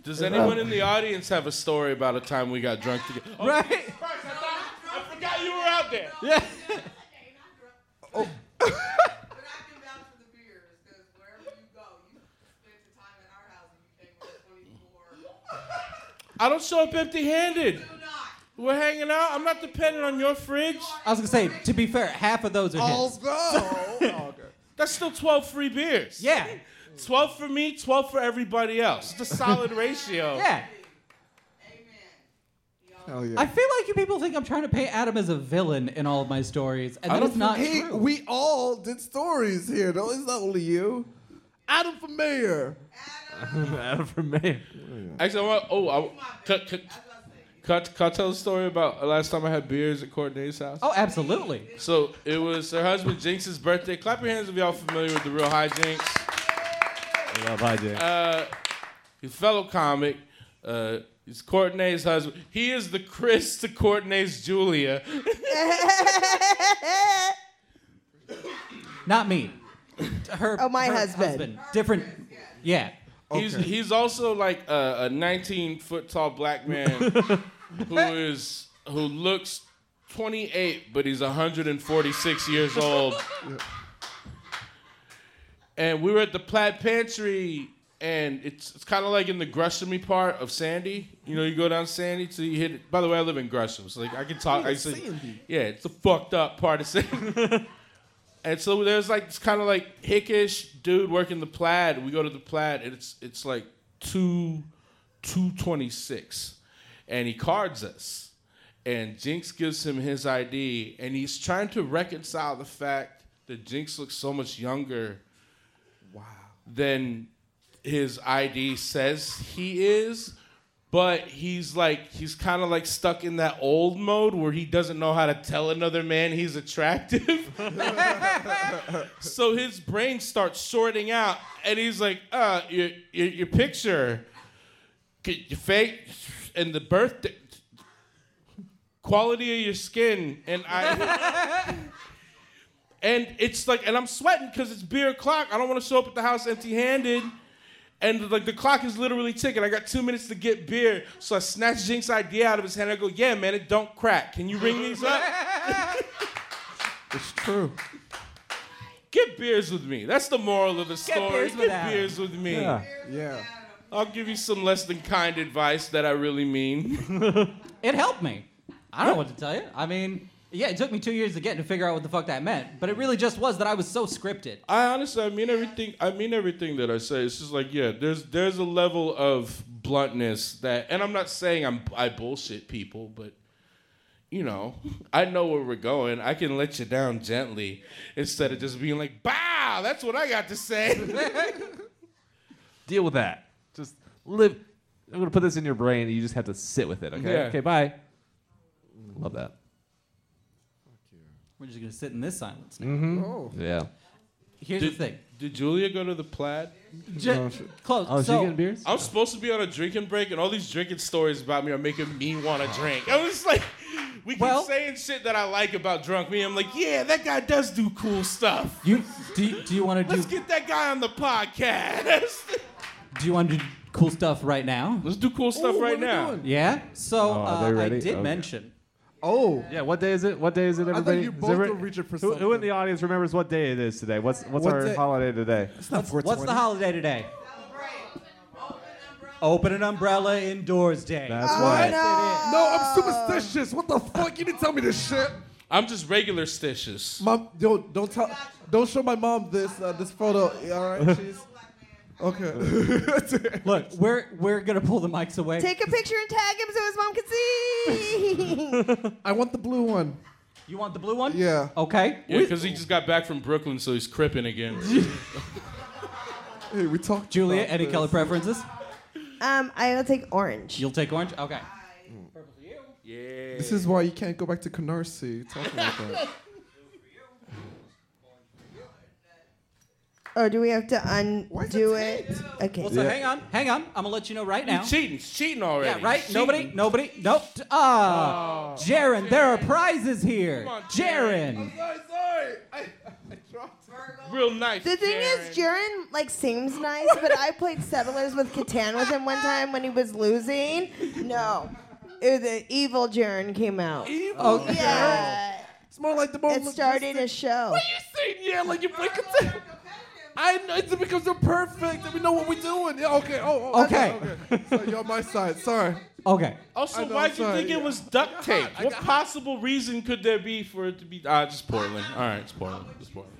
Does anyone in the audience have a story about a time we got drunk together? Oh, Right? Christ, I, thought, I forgot you were out there. Yeah. But I can vouch for the beers because wherever you go, you spent the time at our house and you came with 24. I don't show up empty-handed. Do not. We're hanging out. I'm not dependent on your fridge. I was gonna say, to be fair, half of those are his. go. Oh, okay. That's still 12 free beers. Yeah. 12 for me, 12 for everybody else. It's a solid ratio. Yeah. Amen. Hell yeah. I feel like you people think I'm trying to paint Adam as a villain in all of my stories, and that is don't is Hey, true. we all did stories here. though. It's not only you. Adam for mayor. Adam for Mayor. Actually, I want, oh, I, cut, cut, cut, cut, tell a story about last time I had beers at Courtney's house. oh, absolutely. So it was her husband Jinx's birthday. Clap your hands if y'all familiar with the real high Jinx. I love Hi, Uh, his fellow comic. Uh, he's Courtney's husband. He is the Chris to Courtney's Julia. Not me. Her. Oh, my her husband. Different. Yeah. He's he's also like a, a 19 foot tall black man who is who looks 28, but he's 146 years old. And we were at the Plaid Pantry, and it's it's kind of like in the Greshamy part of Sandy. You know, you go down Sandy, so you hit it. By the way, I live in Gresham, so like I can talk. I say, Sandy. yeah, it's a fucked up part of Sandy. And so there's like this kind of like hickish dude working the plaid. We go to the plaid, and it's it's like two two twenty six, and he cards us. And Jinx gives him his ID, and he's trying to reconcile the fact that Jinx looks so much younger than his ID says he is. But he's like he's kind of like stuck in that old mode where he doesn't know how to tell another man he's attractive. so his brain starts sorting out, and he's like, "Uh, your your, your picture, your face, and the birthday quality of your skin." And I, and it's like, and I'm sweating because it's beer o'clock. I don't want to show up at the house empty-handed. And like the clock is literally ticking. I got two minutes to get beer, so I snatch Jinx's idea out of his hand. I go, "Yeah, man, it don't crack. Can you ring these up?" It's true. Get beers with me. That's the moral of the story. beers with Get beers with me. Yeah. Yeah. I'll give you some less than kind advice that I really mean. It helped me. I don't know what to tell you. I mean, yeah, it took me two years to get to figure out what the fuck that meant, but it really just was that I was so scripted. I honestly, I mean everything. I mean everything that I say. It's just like, yeah, there's there's a level of bluntness that, and I'm not saying I'm I bullshit people, but you know, I know where we're going. I can let you down gently instead of just being like, bow. That's what I got to say. Deal with that. Just live. I'm gonna put this in your brain. and You just have to sit with it. Okay. Yeah. Okay. Bye. Love that. We're just gonna sit in this silence. Mm-hmm. Oh. Yeah. Here's did, the thing. Did Julia go to the plaid? J- close. Oh, is she getting beers? I'm supposed to be on a drinking break, and all these drinking stories about me are making me want to drink. I was like, we keep Well- saying shit that I like about drunk me. I'm like, yeah, that guy does do cool stuff. you do you, do you want to do? Let's do get that guy on the podcast. do you want to do cool stuff right now? Let's do cool stuff Ooh, right what are we now. doing? Yeah. So Oh, are uh, I ready? did Okay. mention. Oh. Yeah. What day is it? What day is it? thought Everybody. you Is both every- were reaching for who, who in something. the audience remembers what day it is today? What's what's What our day- holiday today? It's not What's the holiday today? Open an umbrella indoors day. That's Oh, right. no. No, I'm superstitious. What the fuck? You didn't tell me this shit. I'm just regular stitious. Mom, yo, don't tell, don't show my mom this uh, this photo. All right, she's okay. Look, we're we're gonna pull the mics away. Take a picture and tag him so his mom can see. I want the blue one. you want the blue one? Yeah. Okay. Yeah, because he just got back from Brooklyn, so he's cripping again. Hey, we talked. Julia, about any this. color preferences? um, I'll take orange. You'll take orange. Okay. Purple for you. Yeah. This is why you can't go back to Canarsie. Talking about that. Or do we have to undo it? Okay. Well, so hang on, hang on. I'm gonna let you know right now. He's cheating. He's cheating already. Yeah, right. He's Nobody, nobody, nope. Ah, Jaren, there are prizes here. Come on, Jaren. sorry, sorry. I, I dropped. Real nice. The thing Jaren. is, Jaren like seems nice, but I played Settlers with Catan with him one time when he was losing. No, it was the evil Jaren came out. Evil. Oh, Yeah, It's more like the more it started a show. What are you saying? Yeah, like you play content. I know it's because you're perfect and we know what we're doing. Yeah, okay. Oh, oh Okay. okay. So you're on my side. Sorry. Okay. Also, know, why'd you sorry, think yeah. it was duct tape? I What got- possible reason could there be for it to be? Ah, just Portland. All right, it's Portland. It's Portland.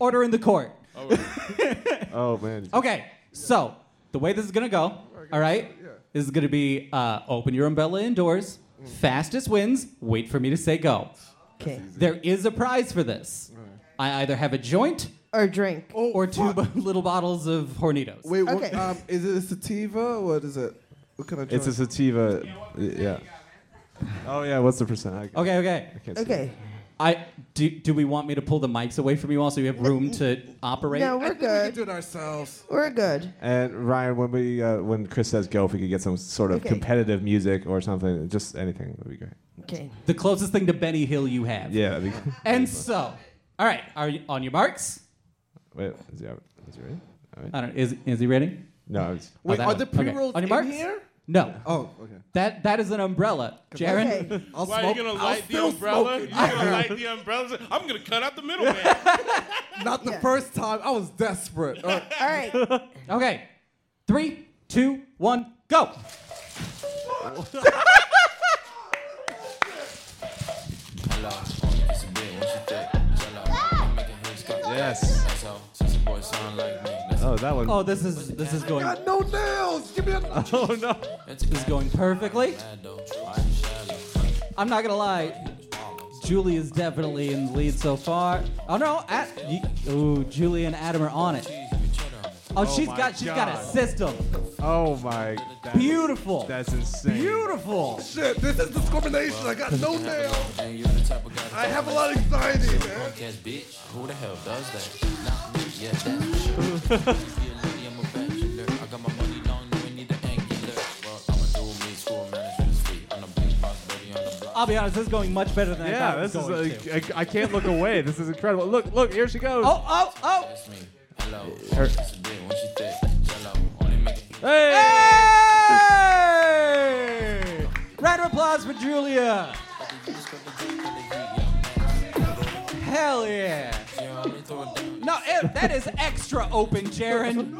Order in the court. All right. Oh man. Okay. So the way this is gonna go, all right, this is gonna be uh, open your umbrella indoors. Fastest wins. Wait for me to say go. Okay, There is a prize for this. I either have a joint or drink. Oh, or two fuck. b- little bottles of Hornitos. Wait, what, Okay. um, is it a sativa? What is it? What kind of It's a joint? sativa. Yeah. Oh yeah. What's the percent? I, Okay. Okay. I can't see. Okay, I do. Do we want me to pull the mics away from you all so you have room to operate? no, we're think we can good. do it ourselves. We're good. And Ryan, when we uh, when Kris says go, if we could get some sort of Okay. competitive music or something, just anything would be great. Okay. The closest thing to Benny Hill you have. Yeah. That'd be And so, all right, are you on your marks? Wait, is he, is he ready? All right. I don't. Is is he ready? No, I was, Wait, that are one. the pre-rolls On your in marks? here? No. Oh, okay. That that is an umbrella, Jaren. Okay. I'll Why smoke. are you gonna I'll light the still umbrella? You're gonna light the umbrella? I'm gonna cut out the middleman. Not the Yeah. first time. I was desperate. Uh, All right. Okay. Three, two, one, go. yes. Oh, that one. Oh, this is this is going got no nails. Give me a. Oh no. this is going perfectly. I'm not gonna lie. Julie is definitely in the lead so far. Oh no, at, you, ooh, Julie and Adam are on it. Oh, oh, she's my got she's got a God. system. Oh my. That, Beautiful. That's insane. Beautiful. Shit, this is discrimination. I got no nails. I have a lot of anxiety, man. Catch bitch, who the hell does that? Not me, yeah, that's. Be a lady, I'm a bachelor. I got my money long, you ain't need the angular. Well, I'ma do me, school management is free. I'm the big boss, baby, on the block. I'll be honest, this is going much better than I Yeah, thought it was this going is. to. A, I, I can't look away. This is incredible. Look, look. Here she goes. Oh, oh, oh. That's me. Hello, Her- it's a bit when she thick. Jello, only making Hey. Hey! Round of applause for Julia. Hell yeah. Yeah, let me throw it. No, that is extra open, Jaren.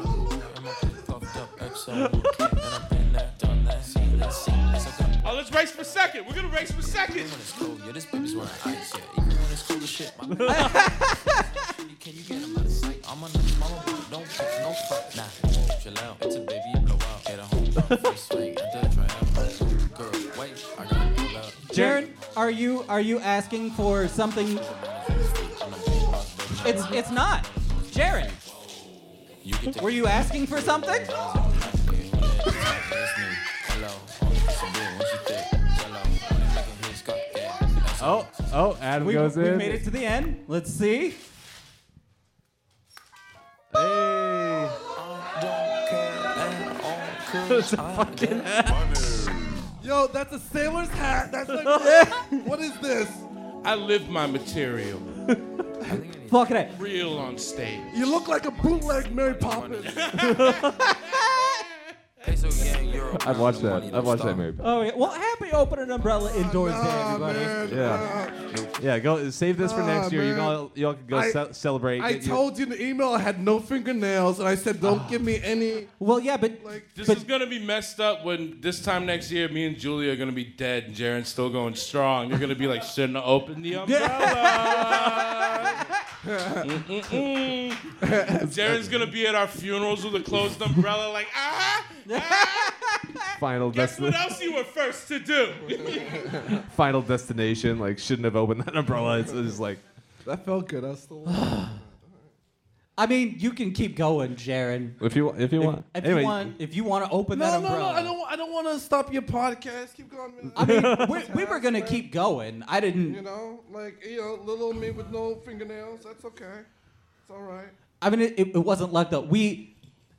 I'm a puffed up XO. And I've been there, done that, seen that, seen that. So come oh, let's race for second. We're gonna race for second. when it's cold, yeah, this baby's wearing ice, yeah. Even when it's cool as shit, my Can you get him out of sight? I'm on the mama, but don't pick no fight. Nah, chill out. It's a baby, you blow out. Get a home, face swing, and the tryout. Girl, wait, I gotta pull out. Jaren, are you are you asking for something? It's it's not. Jared, You get the were you asking for something? Hello, it's a bit when she thick. Hello, when they making hits, got yeah. That's Oh, oh, Adam We, goes we in. made it to the end. Let's see. Hey. don't care at all, 'cause I Yo, that's a sailor's hat. That's like, what is this? I live my material. Fucking it. Real on stage. You look like a bootleg Mary Poppins. Peso gang, euro, I've watched that. I've watched that movie. Oh, yeah. Well, happy open an umbrella indoors day, Nah, everybody. man. Yeah. Yeah, go save this for next year. You man. all you all can go I- ce- celebrate. I get your- told you in the email I had no fingernails, and I said, don't give me any. Well, yeah, but Like, This But- is gonna be messed up when this time next year, me and Julia are gonna be dead and Jaren's still going strong. You're gonna be like, shouldn't have opened the umbrella. Jaren's gonna be at our funerals with a closed umbrella, like, ah, ah. final Guess what destination. else you were first to do? final destination. Like shouldn't have opened that umbrella. It's, it's like That felt good. I was still. I mean, you can keep going, Jaren. if you if you want. If anyway, you want, if you want to open no, that no, no. umbrella. I don't. I don't want to stop your podcast. Keep going. Man. I mean, we, we were gonna keep going. I didn't. You know, like you know, little me with no fingernails. That's okay. It's all right. I mean, it, it wasn't luck though. We.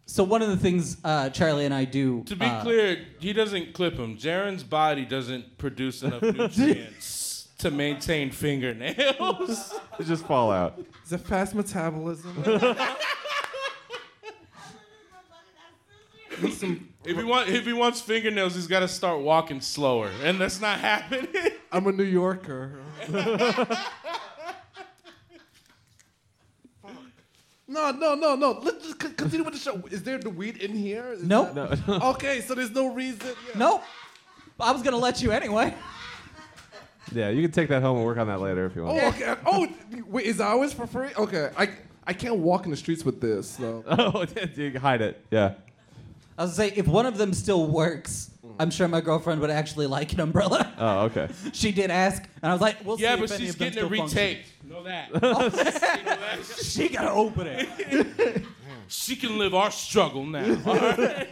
So one of the things uh, Charlie and I do. To be uh, clear, he doesn't clip him. Jaren's body doesn't produce enough nutrients to maintain fingernails. it just fall out. It's a fast metabolism. Listen, If he want, if he wants fingernails, he's got to start walking slower, and that's not happening. I'm a New Yorker. no, no, no, no. Let's just c- continue with the show. Is there the weed in here? Is Nope. that- okay, so there's no reason. yeah. Nope. I was gonna let you anyway. Yeah, you can take that home and work on that later if you want. Oh, okay. Oh, wait, is ours for free? Okay, I I can't walk in the streets with this. So. Oh, you can hide it. Yeah. I was gonna say if one of them still works, I'm sure my girlfriend would actually like an umbrella. Oh, okay. she did ask, and I was like, "We'll yeah, see but if any she's of getting it still retaped. Know that. She gotta open it. she can live our struggle now. all right?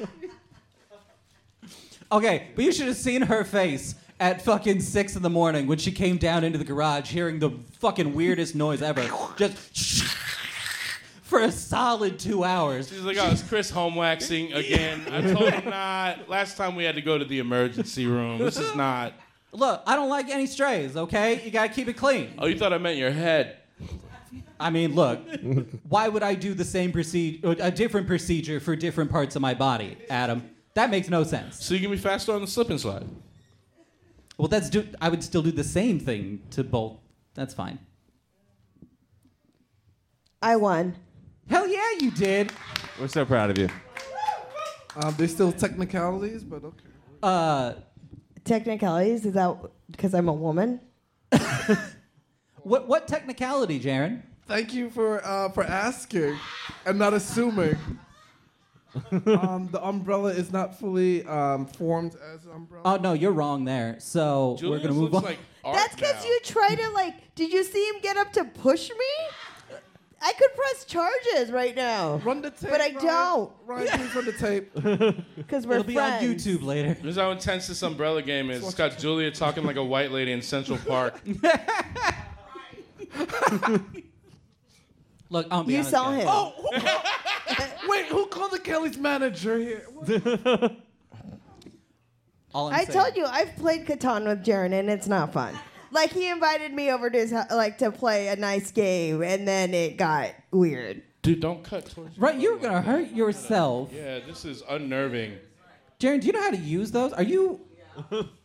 Okay, but you should have seen her face at fucking six in the morning when she came down into the garage, hearing the fucking weirdest noise ever. Just for a solid two hours. She's like, oh, it's Kris home waxing again. I told him not. Last time we had to go to the emergency room. This is not. Look, I don't like any strays. Okay, you gotta keep it clean. Oh, you thought I meant your head? I mean, look, why would I do the same procedure, a different procedure for different parts of my body, Adam? That makes no sense. So you can be faster on the slip and slide. Well, that's do. I would still do the same thing to both. That's fine. I won. Hell yeah, you did. We're so proud of you. Um, there's still technicalities, but okay. Uh, Technicalities, is that because I'm a woman? what what technicality, Jaren? Thank you for uh, for asking and not assuming. um, the umbrella is not fully um, formed as an umbrella. Oh no, you're wrong there. So we're gonna move looks on. like art That's because now. you try to like. Did you see him get up to push me? I could press charges right now run the tape. but I Ryan. don't. Ryan, please run the tape. because we're It'll be on YouTube later. This is how intense this umbrella game is. It's got Julia talking like a white lady in Central Park. Look, I'll be You honest, saw guys. him. Oh, wait, who called the Kelly's manager here? All I'm I saying- told you I've played Catan with Jaren and it's not fun. Like he invited me over to his hou- like to play a nice game and then it got weird. Dude, don't cut towards me. Right, you were gonna hurt yourself. Yeah, this is unnerving. Jaren, do you know how to use those? Are you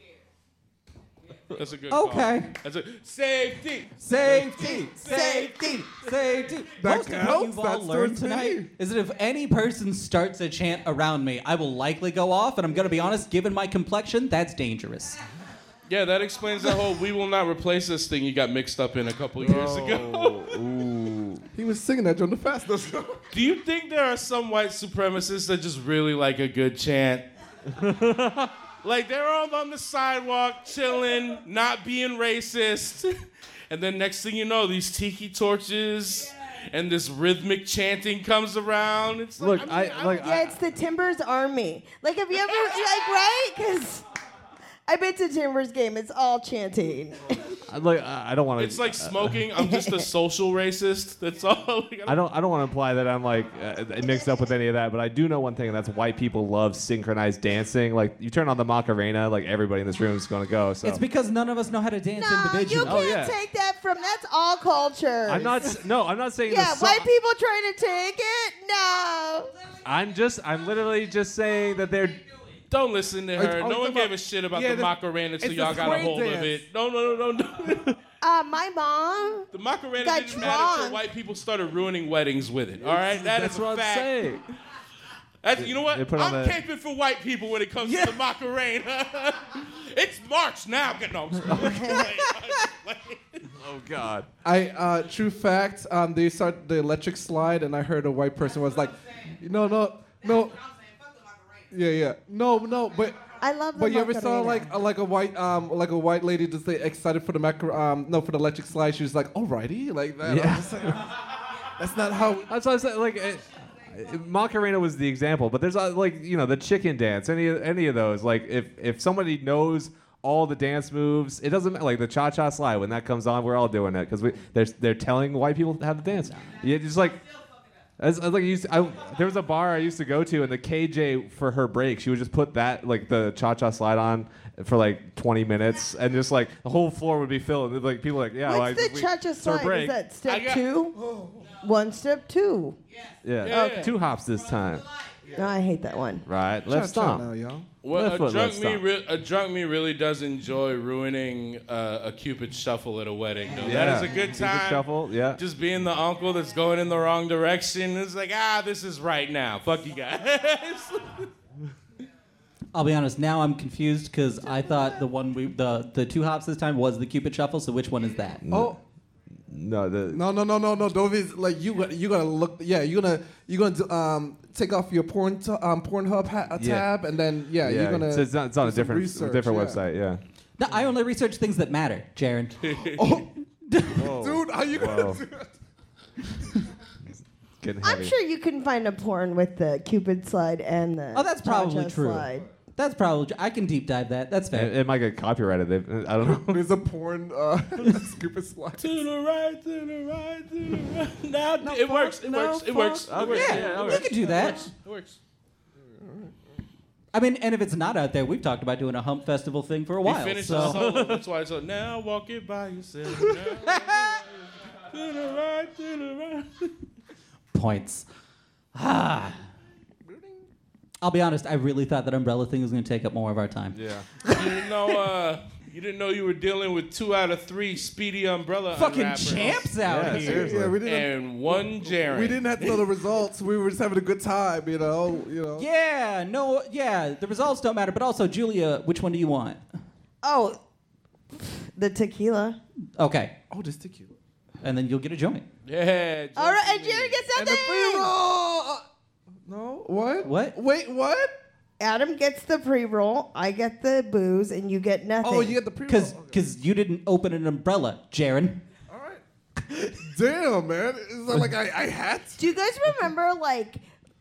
That's a good call. okay? That's a safety. Safety, safety, safety. That Most of what counts. you've all That's learned towards me. tonight is that if any person starts a chant around me, I will likely go off. And I'm gonna be honest, given my complexion, that's dangerous. Yeah, that explains the whole "we will not replace this" thing you got mixed up in a couple years ago. Oh, he was singing that during the fast. Do you think there are some white supremacists that just really like a good chant? like they're all on the sidewalk chilling, not being racist. And then next thing you know, these tiki torches and this rhythmic chanting comes around. It's like, Look, I, mean, I like. Yeah, it's the Timbers Army. Like, have you ever, like, right? Because I've been to Timbers game. It's all chanting. I, like I I don't want to. it's like uh, uh, smoking. I'm just a social racist. That's all. I don't. I don't want to imply that I'm like uh, uh, mixed up with any of that, but I do know one thing, and that's white people love synchronized dancing. Like you turn on the Macarena, like everybody in this room is going to go. So It's because none of us know how to dance no, you individually. can't Oh, yeah. take that from. That's all culture. I'm not. s- No, I'm not saying. Yeah, the so- white people trying to take it. No. I'm just. I'm literally just saying that they're. Don't listen to her. are no one gave a shit about Yeah, the the- Macarena, so it's y'all got a swing hold of dance. it. No, no, no, no, no. Uh, my mom. The Macarena Got didn't matter until white people started ruining weddings with it. All right, that That's is a what I'm saying. That's, you know what? They put on I'm the- caping for white people when it comes to the Macarena. it's March now. Get no. I'm just playing. I'm just playing. Oh God. I uh, true fact. Um, they start the electric slide, and I heard a white person was like, "No, no, no." Yeah, yeah. No, no, but I love the but you ever saw Macarena. like a, like a white um like a white lady just say excited for the macro um no for the electric slide? She was like, "Alrighty," like that. Yeah. like, That's not how. That's what I'm saying. Like, uh, Macarena was the example, but there's uh, like you know the chicken dance, any any of those. Like, if if somebody knows all the dance moves, it doesn't matter. Like the cha cha slide when that comes on, we're all doing it because we they're they're telling white people how to dance. Yeah, just like. As, as like I used to, I, there was a bar I used to go to, and the KJ for her break, she would just put that like the cha cha slide on for like 20 minutes, and just like the whole floor would be filled. And, like people like, yeah, What's like, the we- cha-cha it's our slide? break. Is that step got- two? One step two. Yeah, Yeah. two hops this time. No, I hate that one. Right, left Cha-cha stomp. now, y'all. Well, Left a foot, drunk left me, stomp. re- a drunk me really does enjoy ruining uh, a cupid shuffle at a wedding. Though. Yeah. That is a good Cupid time. shuffle, yeah. Just being the uncle that's going in the wrong direction. It's like, ah, this is right now. Fuck you guys. I'll be honest. Now I'm confused because I thought the one we the the two hops this time was the Cupid shuffle. So which one is that? Oh. No, the No, no, no, no, no. Dovi's like you. You gotta look. Yeah, you're gonna you're gonna do, um take off your porn t- um Pornhub ha- uh, Yeah. tab and then yeah, yeah, you're gonna. it's, it's on, it's on a different research, different yeah. website. Yeah. No, I only research things that matter, Jaren. Oh, dude, are you gonna? Whoa. Do Getting I'm sure you can find a porn with the Cupid slide and the Oh, that's probably cha-cha true. slide. That's probably. I can deep dive that. That's fair. It, it might get copyrighted. They've- I don't know. There's a porn uh, scoop slide. to the right, to the right, to the right. Now it works. It no works. It works. It works. yeah, yeah, we okay. can do that. It works. I mean, and if it's not out there, we've talked about doing a hump festival thing for a He while. finished so. the solo. That's why it's like, now walk it by yourself. Now walk it by yourself. to the right, to the right. points. Ah. I'll be honest. I really thought that umbrella thing was going to take up more of our time. Yeah. You didn't know. Uh, you didn't know you were dealing with two out of three Speedy Umbrella Fucking unwrappers champs out Yeah, here. seriously. Yeah, we didn't. and one Jaren. we didn't have to know the results. We were just having a good time, you know. You know. Yeah, no, yeah. The results don't matter, but also, Julia, which one do you want? Oh, the tequila. Okay, Oh, this tequila. and then you'll get a joint. Yeah. All right, and Justin. Jared gets And the something. pre-roll. No. What? What? Wait. What? Adam gets the pre-roll. I get the booze, and you get oh, nothing. Oh, you get the pre-roll. Because Okay. because you didn't open an umbrella, Jaren. All right. Damn, man. It's not like I, I had to. Do you guys remember like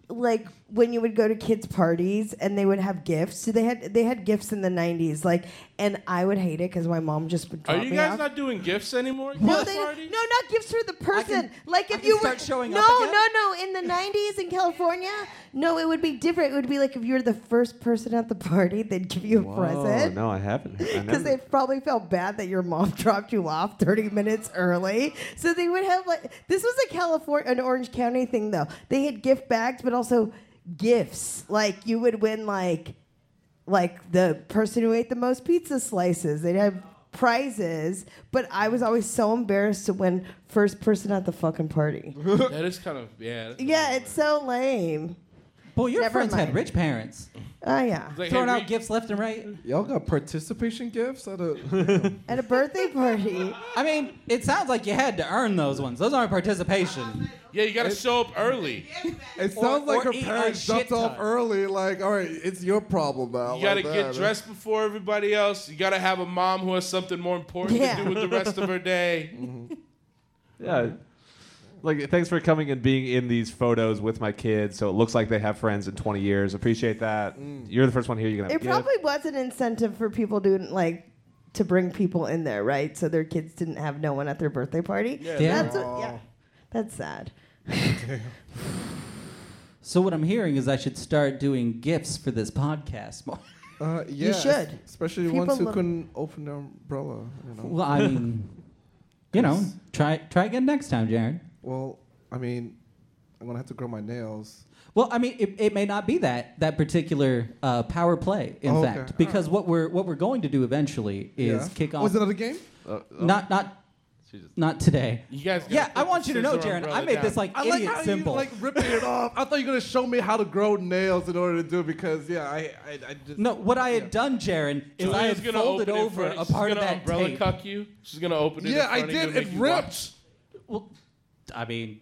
like when you would go to kids' parties and they would have gifts? So they had they had gifts in the '90s, like, and I would hate it because my mom just would Are you me guys off. not doing gifts anymore? at No, kids' they, parties? no, not gifts for the person. can- like I if can you start were showing no, up again? no, no. In the '90s in California, no, it would be different. It would be like if you were the first person at the party, they'd give you a Whoa, present. no, I haven't. I Because they probably felt bad that your mom dropped you off 30 minutes early. So they would have like this was a California an Orange County thing though. They had gift bags but also gifts. Like you would win like like the person who ate the most pizza slices. They'd have prizes, but I was always so embarrassed to win first person at the fucking party. That is kind of yeah. yeah, it's so lame. Boy, your Never friends had rich parents. Oh yeah. Like, Throwing hey, out read- gifts left and right. Y'all got participation gifts at a. At a birthday party. I mean, it sounds like you had to earn those ones. Those aren't participation. Yeah, you got to show up early. It sounds like or her eat a parents shit jumped off ton. early. Like, all right, it's your problem now. You got to like get that. dressed before everybody else. You got to have a mom who has something more important Yeah. to do with the rest of her day. Mm-hmm. yeah. Like, thanks for coming and being in these photos with my kids, so it looks like they have friends in 20 years. Appreciate that. You're the first one here. You can have It a gift. probably was an incentive for people to like to bring people in there, right? So their kids didn't have no one at their birthday party. Yeah. Yeah. That's what, yeah. That's sad. So what I'm hearing is I should start doing gifts for this podcast more. Uh, yeah, es- should. especially People ones who lo- couldn't open their umbrella. You know. Well, I mean, you know, try try again next time, Jared. Well, I mean, I'm gonna have to grow my nails. Well, I mean, it, it may not be that that particular uh, power play, in Oh, okay. fact, because what we're what we're going to do eventually is yeah. kick off. Was it another game? Uh, not not She not today. You guys. Yeah, I want you to know, scissor Jared. I made down. this like I like idiot how symbol. you like ripping it off. I thought you were gonna show me how to grow nails in order to do it because yeah, I I, I just no, what I had yeah. done, Jared, is I had gonna folded open it in over front- a she's part of gonna that umbrella tape. cuck you. She's gonna open it. in Yeah, I front of you did. It make ripped. Well, I mean,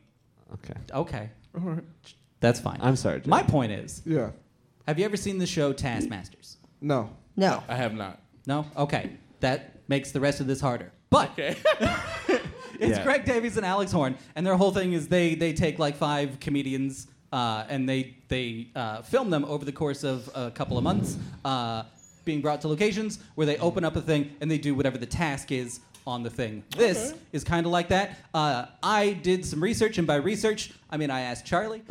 Okay. okay, All right. that's fine. I'm sorry. Jared. My point is, Yeah. have you ever seen the show Taskmasters? No. No. I have not. No? Okay. That makes the rest of this harder. But Okay. it's Yeah. Greg Davies and Alex Horne, and their whole thing is they they take like five comedians uh, and they they uh, film them over the course of a couple of months, uh, being brought to locations where they open up a thing and they do whatever the task is on the thing. This is kind of like that. Uh, I did some research, and by research, I mean I asked Charlie,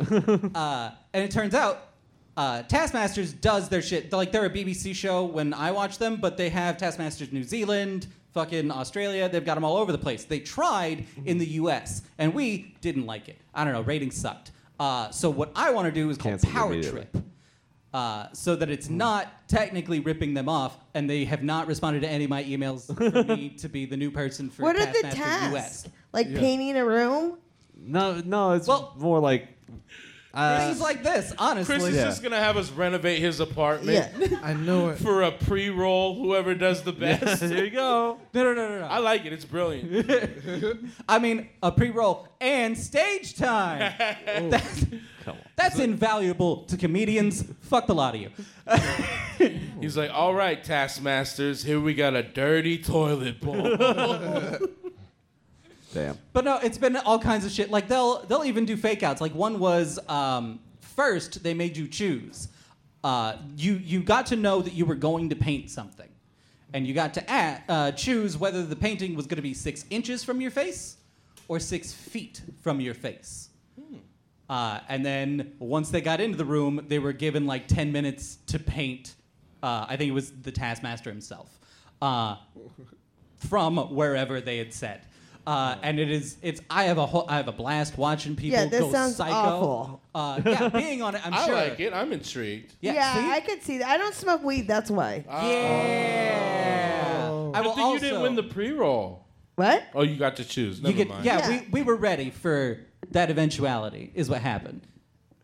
uh, and it turns out. Uh, Taskmasters does their shit. They're like they're a BBC show when I watch them, but they have Taskmasters New Zealand, fucking Australia. They've got them all over the place. They tried in the U.S. and we didn't like it. I don't know. Ratings sucked. Uh, so what I want to do is called Canceled Power immediately. Trip, uh, so that it's not technically ripping them off, and they have not responded to any of my emails for me to be the new person for What are the Taskmaster tasks? U.S. Like painting a room? No, no, it's Well- more like. Uh, Things like this, honestly. Kris is Yeah. just gonna have us renovate his apartment Yeah. I know it. for a pre-roll. Whoever does the best. there you go. No, no, no, no, no. I like it. It's brilliant. I mean, a pre-roll and stage time. that's, Come on. that's invaluable to comedians. Fuck the lot of you. He's like, all right, Taskmasters, here we got a dirty toilet bowl. Damn. But no, it's been all kinds of shit. Like they'll they'll even do fake outs. Like one was um, first they made you choose. Uh, you you got to know that you were going to paint something, and you got to a uh, choose whether the painting was going to be six inches from your face or six feet from your face. Uh, and then once they got into the room, they were given like 10 minutes to paint. Uh, I think it was the Taskmaster himself uh, from wherever they had said. Uh, and it is, it's. I have a whole, I have a blast watching people Yeah, this go sounds psycho. awful. Uh, yeah, being on it, I'm sure. I sure. like it. I'm intrigued. Yeah, Yeah. I could see that. I don't smoke weed, that's why. yeah. I Good will thing also. you didn't win the pre-roll. What? Oh, you got to choose. Never you get, mind. yeah, Yeah. We, we were ready for that eventuality. Is what happened.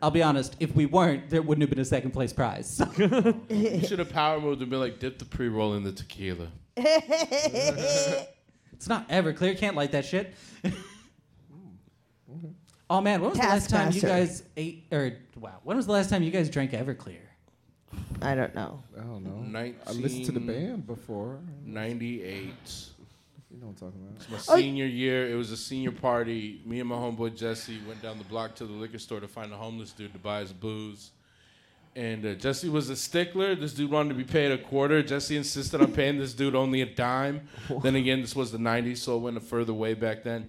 I'll be honest. If we weren't, there wouldn't have been a second place prize. You should have power moved and been like, dip the pre-roll in the tequila. It's not ever clear. Can't light that shit. oh man, when was the last time you Taskmaster. guys ate? Or wow, when was the last time you guys drank Everclear? I don't know. I don't know. 19... I listened to the band before. 98. You know what I'm talking about. My Oh, senior year, it was a senior party. Me and my homeboy Jesse went down the block to the liquor store to find a homeless dude to buy his booze. And uh, Jesse was a stickler. This dude wanted to be paid a quarter. Jesse insisted on paying this dude only a dime. then again, this was the 90s, so it went a further way back then.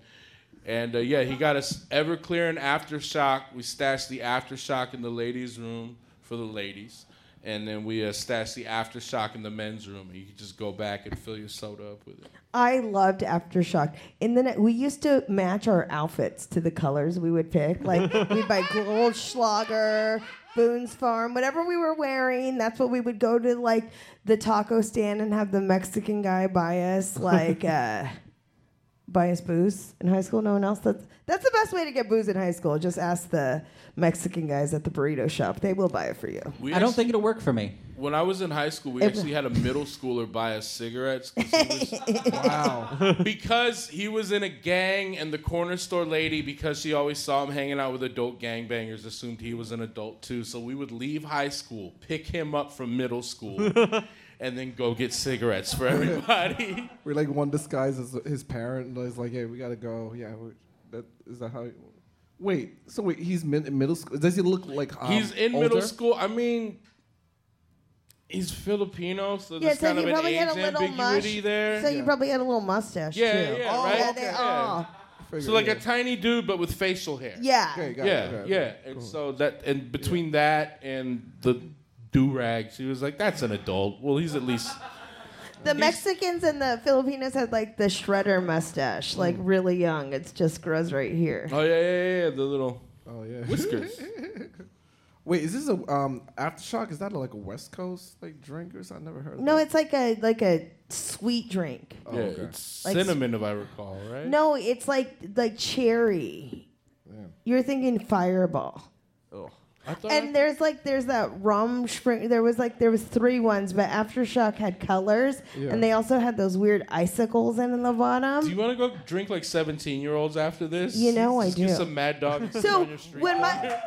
And uh, yeah, he got us Everclear and Aftershock. We stashed the Aftershock in the ladies' room for the ladies. And then we uh, stashed the Aftershock in the men's room. And you could just go back and fill your soda up with it. I loved aftershock. In the we used to match our outfits to the colors we would pick. Like we'd buy Goldschlager, Boone's Farm, whatever we were wearing. That's what we would go to like the taco stand and have the Mexican guy buy us like uh, buy us booze in high school. No one else. That's that's the best way to get booze in high school. Just ask the Mexican guys at the burrito shop. They will buy it for you. We I don't think it'll work for me. When I was in high school, we If- actually had a middle schooler buy us cigarettes 'cause he was, Wow. because he was in a gang, and the corner store lady, because she always saw him hanging out with adult gangbangers, assumed he was an adult too. So we would leave high school, pick him up from middle school, and then go get cigarettes for everybody. We're like one disguise as his parent, and he's like, "Hey, we gotta go. Yeah, we That is that how? He, wait. So wait, he's mid, in middle school. Does he look like um, He's in middle school. I mean, he's Filipino, so Yeah, there's so kind of an probably age had a little mush. there. So you probably had a little mustache Yeah, too. yeah, oh, right? Yeah, they, Yeah. oh. Figure, so like yeah. a tiny dude, but with facial hair. Yeah. Okay, got yeah, it, got it. yeah. And so that, and between that and the do rag, she was like, "That's an adult." Well, he's at least. The Mexicans and the Filipinos had like the shredder mustache, like really young. It's just grows right here. Oh yeah, yeah, yeah, yeah, the little Oh yeah. whiskers. Wait, is this a um aftershock? Is that like a West Coast like drinkers? I never heard. of it. No, that. it's like a like a sweet drink. Oh, yeah, okay. it's Like- cinnamon, if I recall, right? No, it's like like cherry. Yeah. You're thinking Fireball. I And there's like there's that rum spring. There was like there was three ones, but Aftershock had colors, Yeah. and they also had those weird icicles in the bottom. Do you want to go drink like 17 year olds after this? You know I Just Get do. some mad dog. so when my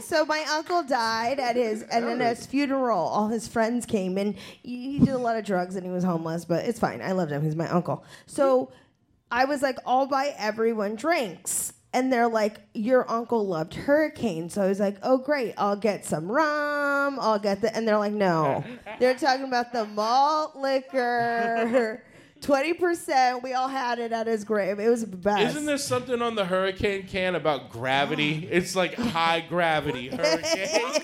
so my uncle died at his and then at his funeral all his friends came and he he did a lot of drugs and he was homeless but it's fine i loved him he's my uncle so i was like i'll buy everyone drinks and they're like your uncle loved hurricane so i was like oh great. I'll get some rum. I'll get the and they're like no. They're talking about the malt liquor. 20% we all had it at his grave. It was the best. Isn't there something on the hurricane can about gravity? It's like high gravity. Hurricane.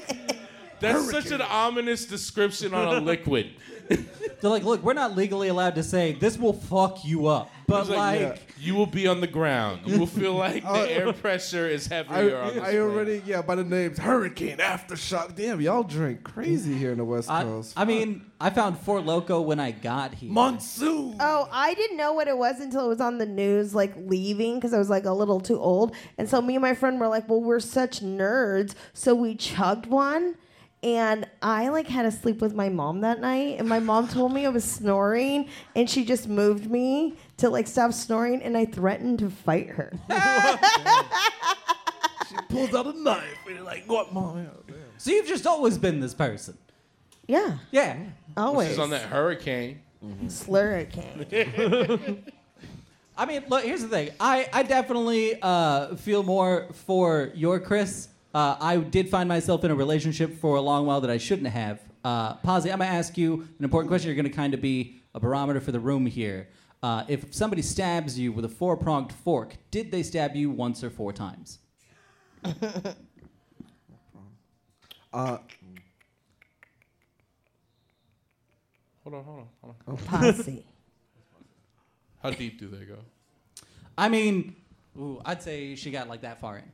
That's such an ominous description on a liquid. They're like, look, we're not legally allowed to say this will fuck you up, but It's like, like, you will be on the ground. You will feel like the air pressure is I, heavier on this I already yeah by the names Hurricane Aftershock. Damn, y'all drink crazy here in the West I, Coast. I mean, I found Four Loco when I got here. monsoon. Oh, I didn't know what it was until it was on the news, like leaving, because I was like a little too old. And so me and my friend were like, "Well, we're such nerds," so we chugged one. And I like had to sleep with my mom that night, and my mom told me I was snoring, and she just moved me to like stop snoring, and I threatened to fight her. She pulls out a knife and you're like, what, mom? Yeah. So you've just always been this person. yeah, Yeah. always. She's on that hurricane. Slurricane. I mean, look, here's the thing. I, I definitely uh, feel more for your Kris. Uh, I did find myself in a relationship for a long while that I shouldn't have. Uh, Pasi, I'm going to ask you an important question. You're going to kind of be a barometer for the room here. Uh, if somebody stabs you with a four pronged fork, did they stab you once or four times? Uh, Hold on, hold on, hold on. Pasi. How deep do they go? I mean, ooh, I'd say she got like that far in.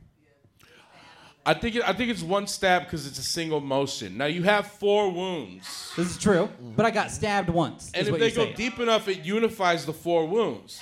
I think it, I think it's one stab because it's a single motion. Now you have four wounds, This is true, but I got stabbed once. and is if what they you're go saying. deep enough, it unifies the four wounds.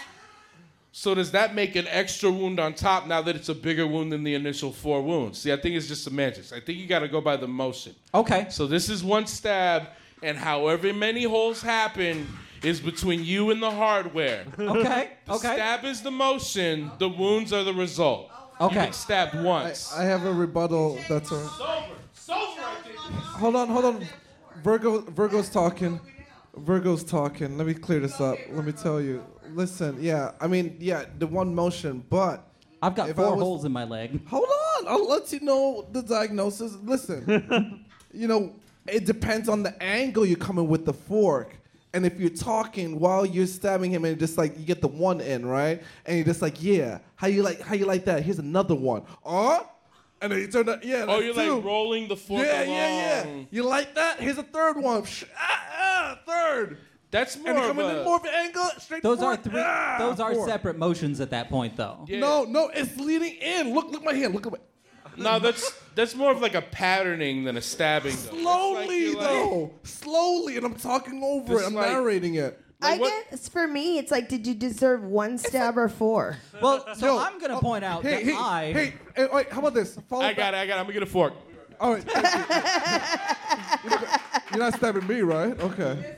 So does that make an extra wound on top now that it's a bigger wound than the initial four wounds? See, I think it's just semantics. I think you got to go by the motion. Okay. So this is one stab, and however many holes happen is between you and the hardware. Okay. The Okay. Stab is the motion. The wounds are the result. Okay. You've been stabbed once. I have a rebuttal. That's all. Sober. Sober, Hold on, hold on. Virgo, Virgo's talking. Virgo's talking. Let me clear this up. Let me tell you. Listen, yeah. I mean, yeah, the one motion, but I've got If four was- holes in my leg. hold on. I'll let you know the diagnosis. Listen, you know, it depends on the angle you're coming with the fork. And if you're talking while you're stabbing him, and just like you get the one in, right? And you're just like, yeah, how you like, how you like that? Here's another one. Uh, and then you turn that, yeah. Oh, that's you're two. like rolling the fork Yeah, along. yeah, yeah. You like that? Here's a third one. Sh- Ah, ah, third. That's more And you of come in a. more of an angle, straight Those are three. Ah, those are four. separate motions at that point, though. Yeah. No, no, it's leading in. Look, look my hand. Look at my. No, that's that's more of like a patterning than a stabbing. Though. That's like Slowly like- though, slowly, and I'm talking over it. I'm like- narrating it. Like I what- guess for me, it's like, did you deserve one stab or four? Well, so Yo, I'm gonna oh, point out hey, that hey, I. Hey, hey, wait, how about this? Follow I got it. I got it. I'm gonna get a fork. All right. thank you. You're not- You're not stabbing me, right? Okay.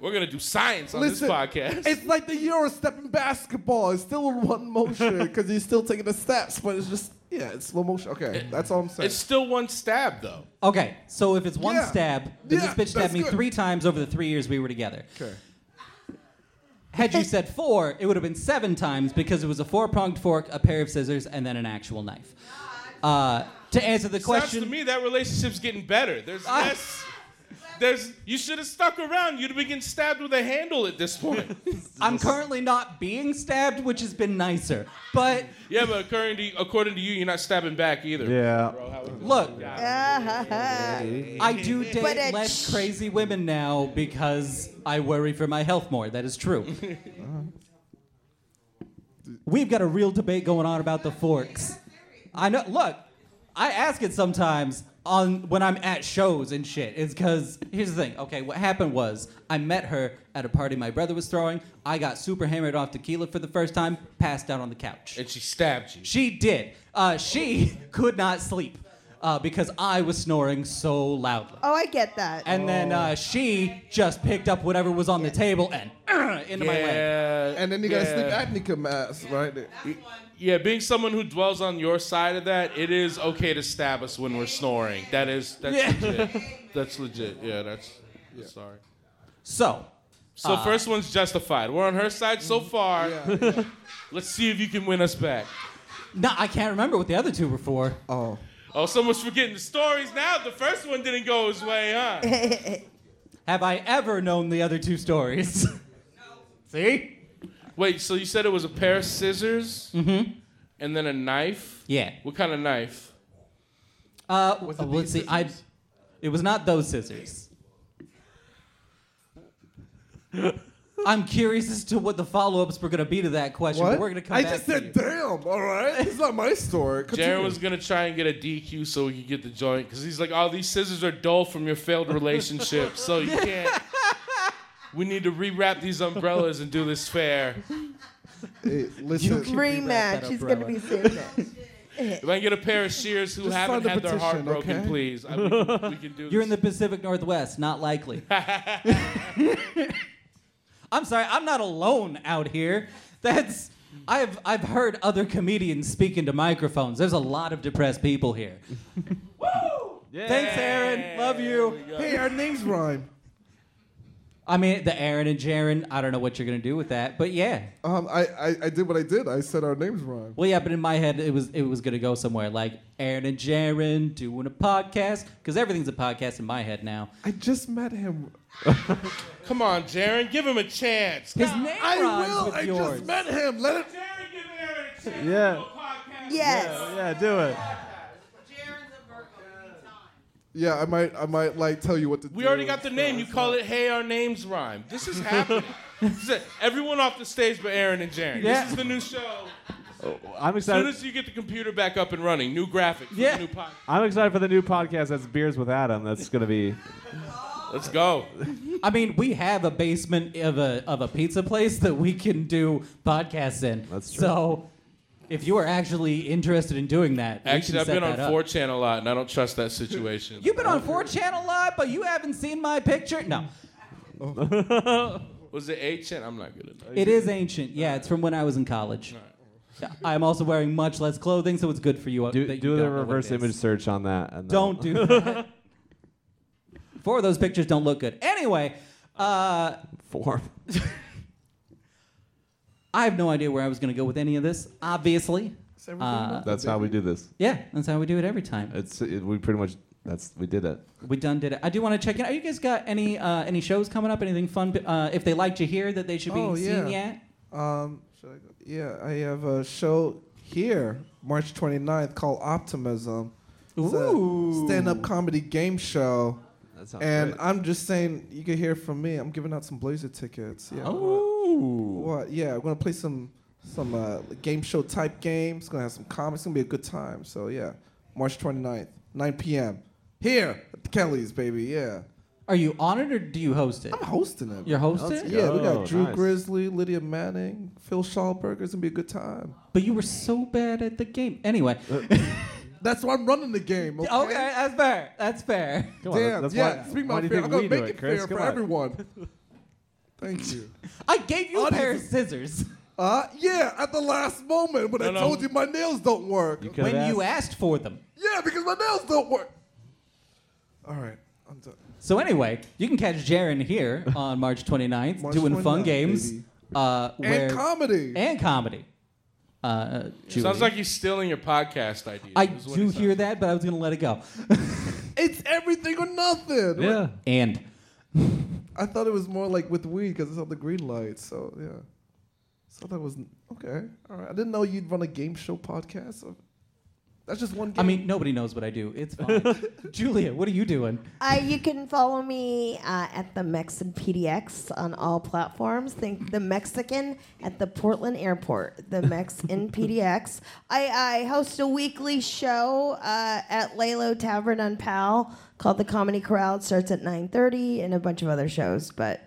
We're gonna do science on Listen, this podcast. it's like the Euro step in basketball. It's still in one motion because he's still taking the steps, but it's just yeah, it's slow motion. Okay, that's all I'm saying. It's still one stab though. Okay, so if it's one Yeah. stab, then Yeah, this bitch stabbed me good. three times over the three years we were together. okay. Had you said four, it would have been seven times because it was a four pronged fork, a pair of scissors, and then an actual knife. Uh, to answer the Sounds question, to me that relationship's getting better. There's I- less. There's. You should have stuck around. You'd have been getting stabbed with a handle at this point. I'm currently not being stabbed, which has been nicer. But yeah, but according to according to you, you're not stabbing back either. Yeah. look, Ah, I do But date it's- less crazy women now because I worry for my health more. That is true. We've got a real debate going on about the forks. I know. Look, I ask it sometimes on when I'm at shows and shit. It's because here's the thing. Okay, what happened was I met her at a party my brother was throwing. I got super hammered off tequila for the first time, passed out on the couch. And she stabbed you. She did. Uh, she could not sleep uh, because I was snoring so loudly. oh, I get that. And then uh, she just picked up whatever was on the table and uh, into my leg. Yeah. And then you got a sleep apnea mask, right? Yeah, being someone who dwells on your side of that, it is okay to stab us when we're snoring. That is that's Yeah. legit. That's legit. Yeah, that's. Sorry. So, So Uh, first one's justified. We're on her side so far. Let's see if you can win us back. no, I can't remember what the other two were for. Oh. Oh, someone's forgetting the stories now. The first one didn't go his way, huh? Have I ever known the other two stories? no. See? Wait, so you said it was a pair of scissors Mm-hmm. and then a knife? Yeah. What kind of knife? Uh, Was uh, it let's these see. I. scissors? It was not those scissors. I'm curious as to what the follow-ups were going to be to that question. What? But we're going to come I back just to said, you. damn, all right? It's not my story. Continue. Jared was gonna try and get a DQ so he could get the joint because he's like, "Oh, these scissors are dull from your failed relationship, so you can't." We need to rewrap these umbrellas and do this fair. Hey, listen, Rematch. He's gonna be saying that. If I can get a pair of shears who Just haven't sign the had their heart broken, okay? please, I, we, can, we can do You're in the. Pacific Northwest. Not likely. I'm sorry. I'm not alone out here. That's. I've I've heard other comedians speak into microphones. There's a lot of depressed people here. Woo! Thanks, Aaron. Love you. hey, our names rhyme. I mean, the Aaron and Jaren. I don't know what you're gonna do with that, but yeah. Um, I, I, I did what I did. I said our names rhyme. Well, yeah, but in my head, it was it was gonna go somewhere like Aaron and Jaren doing a podcast because everything's a podcast in my head now. I just met him. Come on, Jaren, give him a chance. His Come- name I rhymes will. with I yours. just met him. Let it. Jaren, give Aaron a chance. Yeah. to do a podcast. Yes. Yeah, do it. Jaren's a Virgo anytime. Yeah, I might I might like tell you what to do. We already got the name. You call it "Hey, our names rhyme." This is happening. This is. Everyone off the stage but Aaron and Jaren. Yeah. This is the new show. Oh, I'm excited. As soon as you get the computer back up and running, new graphic for Yeah. new podcast. I'm excited for the new podcast. That's Beers with Adam. That's gonna be. Let's go. I mean, we have a basement of a of a pizza place that we can do podcasts in. That's true. So, if you are actually interested in doing that, we Actually, can I've set been on 4chan a lot, and I don't trust that situation. You've been on 4chan a lot, but you haven't seen my picture. No, Was it 8chan? I'm not good at that. it is ancient. Yeah, it's from when I was in college. I am also wearing much less clothing, so it's good for you. Do, that you do the don't know what reverse image search on that. And Don't do that. Four of those pictures don't look good. Anyway, uh, Four. I have no idea where I was going to go with any of this. Obviously, uh, That's how we do this. yeah, that's how we do it every time. It's it, we pretty much that's we did it. We done did it. I do want to check in. Are you guys got any uh, any shows coming up? Anything fun? Uh, if they liked you here, that they should be Oh, seeing yeah. yet? Um, should I go? Yeah, I have a show here, March 29th, called Optimism. It's Ooh. a stand-up comedy game show. That sounds And great. I'm just saying, you can hear from me. I'm giving out some Blazer tickets. Yeah. Ooh. What? Yeah, we're gonna play some some uh, game show type games. Gonna have some comics. It's Gonna be a good time. So yeah, March 29th, 9 p.m. Here at the Kelly's, baby. Yeah, Are you on it or do you host it? I'm hosting it. You're hosting? Yeah, we Oh, got Drew nice. Grizzly, Lydia Manning, Phil Schallberger. It's gonna be a good time. But you were so bad at the game. Anyway. That's why I'm running the game. Okay. okay, that's fair. That's fair. Come on, Damn. that's yeah. why, Speak why my do you fair. think I'm gonna we make do it it, Kris? fair Come for on. everyone. Thank you. I gave you a pair of scissors Uh, yeah, at the last moment when No, I no. told you my nails don't work. You could've when you asked. asked for them. Yeah, because my nails don't work. All right, I'm done. So anyway, you can catch Jaren here on March 29th March doing fun 29th, games. baby. uh, where and comedy. and comedy. Uh, Julie. Sounds like he's stealing your podcast idea. I is what do hear that, but I was gonna let it go. it's everything or nothing. Yeah. and I thought it was more like with weed because it's on the green light. So yeah. So that was okay. All right. I didn't know you'd run a game show podcast. So that's just one. Game. I mean, nobody knows what I do. It's fine. Julia, what are you doing? Uh, you can follow me uh, at the Mexican PDX on all platforms. Think the Mexican at the Portland Airport. The Mexican PDX. I, I host a weekly show uh, at Lalo Tavern on Pal called The Comedy Corral. It starts at 9:30 and a bunch of other shows. But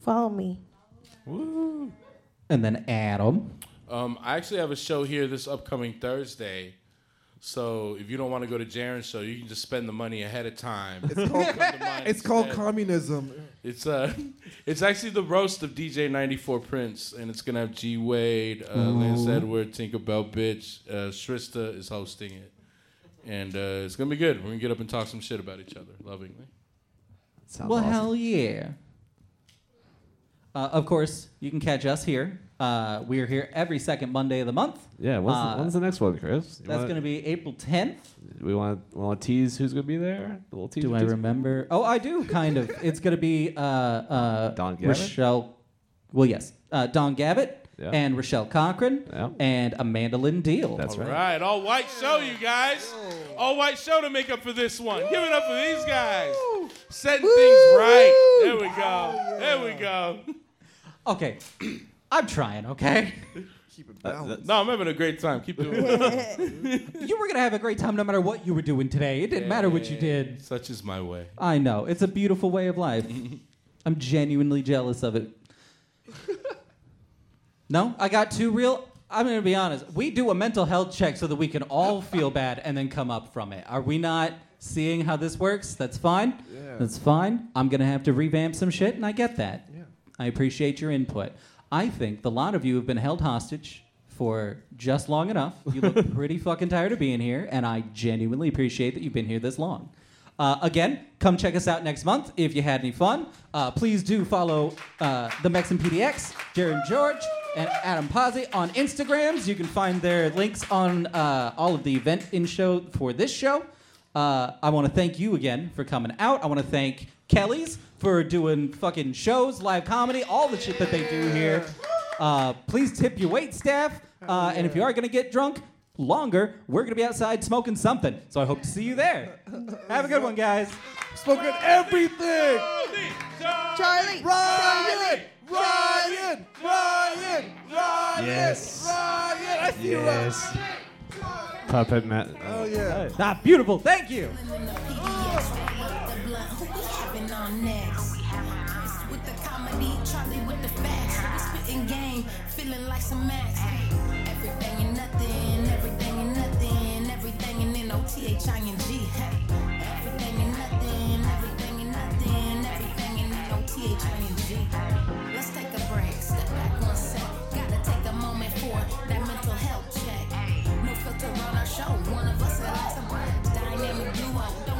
follow me. And then Adam. Um, I actually have a show here this upcoming Thursday. So if you don't want to go to Jaren's show, you can just spend the money ahead of time. it's called, Come to mine it's called communism. It's uh, it's actually the roast of DJ 94 Prince, and it's gonna have G Wade, uh, Lance Edward, Tinkerbell Bitch, uh, Shrista is hosting it, and uh, it's gonna be good. We're gonna get up and talk some shit about each other, lovingly. Sounds Well, awesome. hell yeah. Uh, of course, you can catch us here. Uh, we are here every second Monday of the month. Yeah, when's, Uh, the, when's the next one, Kris? You That's wanna- going to be April 10th. We want want to tease who's going to be there? A little teaser. Do I remember? Oh, I do, kind of. it's going to be uh, uh, Don Gavitt? Rochelle. Well, yes. Uh, Don Gavitt Yeah. and Rochelle Cochran Yeah. and Amanda Lynn Deal. That's All right. right, all white show, you guys. All white show to make up for this one. Give it up for these guys. Setting things right. There we go. There we go. Okay. I'm trying, okay? Keep it uh, balanced. No, I'm having a great time. Keep doing it. you were going to have a great time no matter what you were doing today. It didn't matter what you did. Such is my way. I know. It's a beautiful way of life. I'm genuinely jealous of it. no, I got two real. I'm going to be honest. We do a mental health check so that we can all feel bad and then come up from it. Are we not seeing how this works? That's fine. Yeah. That's fine. I'm going to have to revamp some shit, and I get that. Yeah. I appreciate your input. I think the lot of you have been held hostage for just long enough. You look pretty fucking tired of being here, and I genuinely appreciate that you've been here this long. Uh, again, come check us out next month if you had any fun. Uh, please do follow uh, the Mexican PDX, Jaren George, and Adam Pasi on Instagrams. You can find their links on uh, all of the event in show for this show. Uh, I want to thank you again for coming out. I want to thank Kelly's for doing fucking shows, live comedy, all the shit that they do here. Uh, please tip your wait staff. Uh, and if you are going to get drunk longer, we're going to be outside smoking something. So I hope to see you there. Have a good one, guys. Smoking everything. Charlie. Ryan, Ryan, Ryan, Ryan, Yes. Ryan. I see you, Ryan. Yes. Puppet Matt. Oh yeah. Ah, beautiful. Thank you. next? With the comedy, Charlie with the facts. We spitting game, feeling like some max. Everything and nothing, everything and nothing, everything and N-O-T-H-I-N-G. Everything and nothing, everything and nothing, everything and N-O-T-H-I-N-G. Let's take a break, step back one sec. Gotta take a moment for that mental health check. No filter on our show, one of us like some dynamic duo.